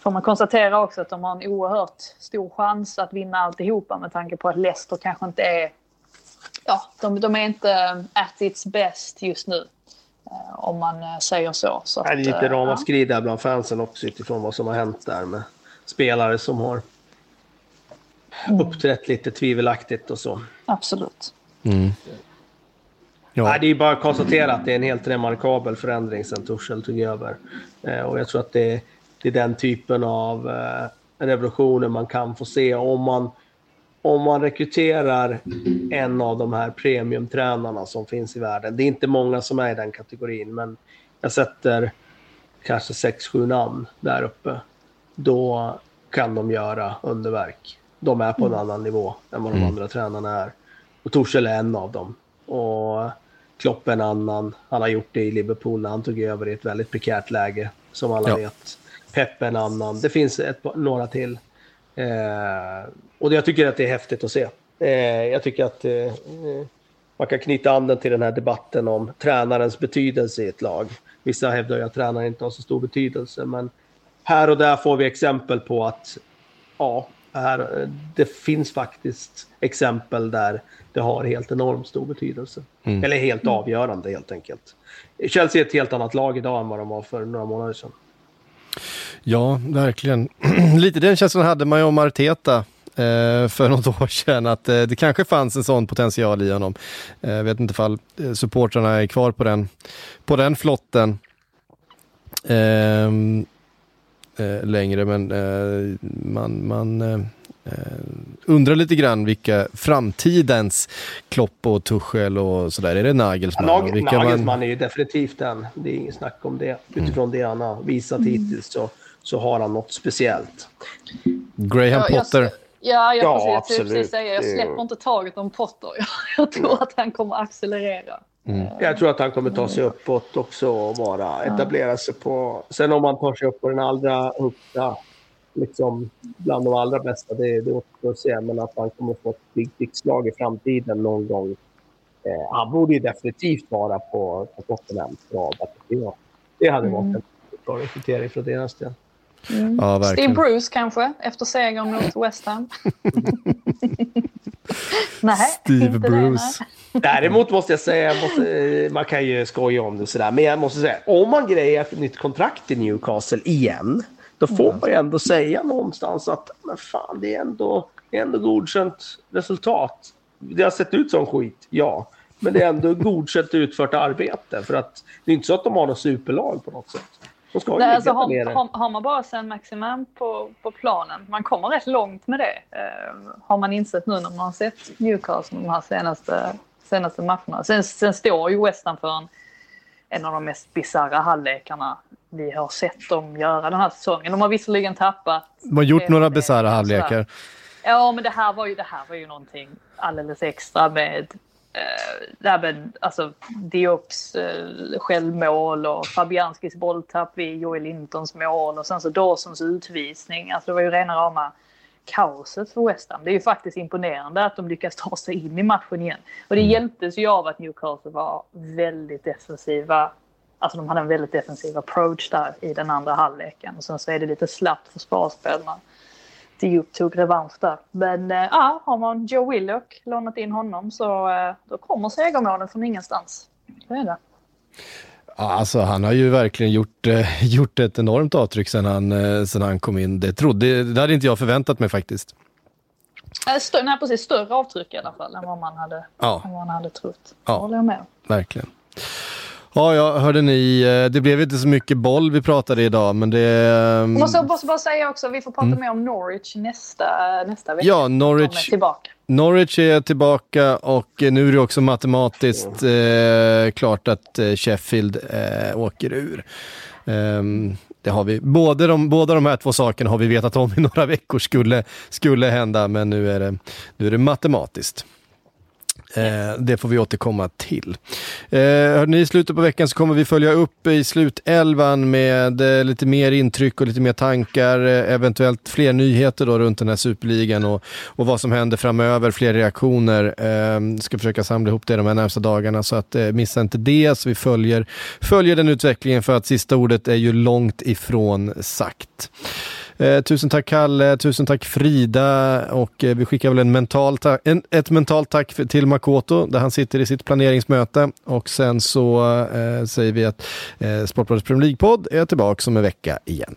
får man konstatera också att de har en oerhört stor chans att vinna alltihopa med tanke på att Leicester kanske inte är ja, de, de är inte at its best just nu. Om man säger så. så det är lite ramaskri där bland fansen också utifrån vad som har hänt där med spelare som har mm. uppträtt lite tvivelaktigt och så. Absolut. Mm. Ja. Nej, det är bara att konstatera att det är en helt remarkabel förändring sen Torshäll tog över. Eh, och jag tror att det, det, är den typen av, eh, revolutioner man kan få se om man, om man rekryterar en av de här premiumtränarna som finns i världen. Det är inte många som är i den kategorin, men jag sätter kanske 6-7 namn där uppe. Då kan de göra underverk. De är på en annan nivå än vad de Mm. andra tränarna är. Och Torshäll är en av dem. Och Klopp är en annan. Han har gjort det i Liverpool när han tog över i ett väldigt prekärt läge, som alla Ja. vet. Pep är en annan. Det finns ett, några till. Eh, och jag tycker att det är häftigt att se. Eh, jag tycker att eh, man kan knyta an den till den här debatten om tränarens betydelse i ett lag. Vissa hävdar ju att tränaren inte har så stor betydelse, men här och där får vi exempel på att ja, eh, det finns faktiskt exempel där det har helt enormt stor betydelse. Eller helt avgörande helt enkelt. Chelsea är ett helt annat lag idag än vad de var för några månader sedan. Ja, verkligen. Lite den känslan hade man ju om Arteta eh, för något år sedan, att eh, det kanske fanns en sån potential i honom. Eh, Jag vet inte ifall supportrarna är kvar på den, på den flotten ehm, eh, längre, men eh, man, man eh, eh, undrar lite grann vilka framtidens Klopp och Tuchel och sådär, är det Nagelsmann? Nag- Nagelsmann är ju definitivt den. Det är inget snack om det. Utifrån det han har visat hittills så, så har han något speciellt. Graham Ja, jag- Potter? Ja, jag, Ja, precis, jag absolut. skulle precis säga, jag släpper inte taget om Potter. Jag, jag tror att han kommer accelerera. Jag tror att han kommer ta sig uppåt också och bara etablera sig på... Sen om han tar sig upp på den allra högsta, liksom bland de allra bästa, det, det återstår att se. Men att han kommer få ett big slag i framtiden någon gång. Eh, han borde ju definitivt vara på, på Tottenhams bra. Det, hade varit en bra rekrytering för deras del. Ja, Steve. Bruce kanske, efter segern mot West Ham. nej, Steve inte Bruce. Det, Däremot måste jag säga, måste, man kan ju skoja om det sådär, men jag måste säga, om man grejer ett nytt kontrakt i Newcastle igen, då får man ju ändå säga någonstans att men fan, det är ändå, det är ändå godkänt resultat. Det har sett ut som skit, ja. Men det är ändå godkänt utfört arbete. För att det är inte så att de har något superlag på något sätt. De ska Nej, alltså, där har, man bara sen maximum på, på planen, man kommer rätt långt med det. Eh, har man insett nu när man har sett Newcastle de här senaste, senaste matcherna. Sen, sen står ju West Ham för en, en av de mest bisarra halvlekarna vi har sett dem göra den här säsongen. De har visserligen tappat. De har gjort det- några bisarra halvlekar. Ja, men det här var ju, det här var ju någonting alldeles extra med eh, det här med alltså, Diops eh, självmål och Fabianskis bolltapp vid Joel Lintons mål och sen så Dawsons utvisning. Alltså det var ju rena rama kaoset för West Ham. Det är ju faktiskt imponerande att de lyckas ta sig in i matchen igen. Och det hjälptes ju av att Newcastle var väldigt defensiva. Alltså de hade en väldigt defensiv approach där i den andra halvleken. Och sen så är det lite slappt försvarsspel när Diop tog revansch där. Men eh, ja, har man Joe Willock lånat in honom så eh, då kommer segermålen från ingenstans. Så är det. Alltså han har ju verkligen gjort, eh, gjort ett enormt avtryck sen han, sen han kom in. Det, trodde, det hade inte jag förväntat mig faktiskt. Eh, Stö, nej, precis. Större avtryck i alla fall än vad man hade, Ja. vad man hade trott. Ja. Håller jag med. Verkligen. Ja, ja, hörde ni, eh, det blev inte så mycket boll vi pratade idag, men det... Jag ehm, måste, måste bara säga också, vi får prata mer om Norwich nästa, nästa vecka. Ja, Norwich, tillbaka. Norwich är tillbaka och nu är det också matematiskt eh, klart att eh, Sheffield eh, åker ur. Ehm, det har vi, både de, båda de här två sakerna har vi vetat om i några veckor skulle, skulle hända, men nu är det, nu är det matematiskt. Eh, det får vi återkomma till. Eh, hörde ni, I slutet på veckan så kommer vi följa upp i slutelvan med eh, lite mer intryck och lite mer tankar, eh, eventuellt fler nyheter då runt den här superligan och, och vad som händer framöver, fler reaktioner. Eh, ska försöka samla ihop det de här närmsta dagarna så att eh, missa inte det. Så vi följer, följer den utvecklingen för att sista ordet är ju långt ifrån sagt. Eh, tusen tack Kalle, tusen tack Frida. Och eh, vi skickar väl en mental ta- en, ett mentalt tack för, till Makoto där han sitter i sitt planeringsmöte. Och sen så eh, säger vi att eh, Sportbladets Premier League-podd är tillbaka om en vecka igen.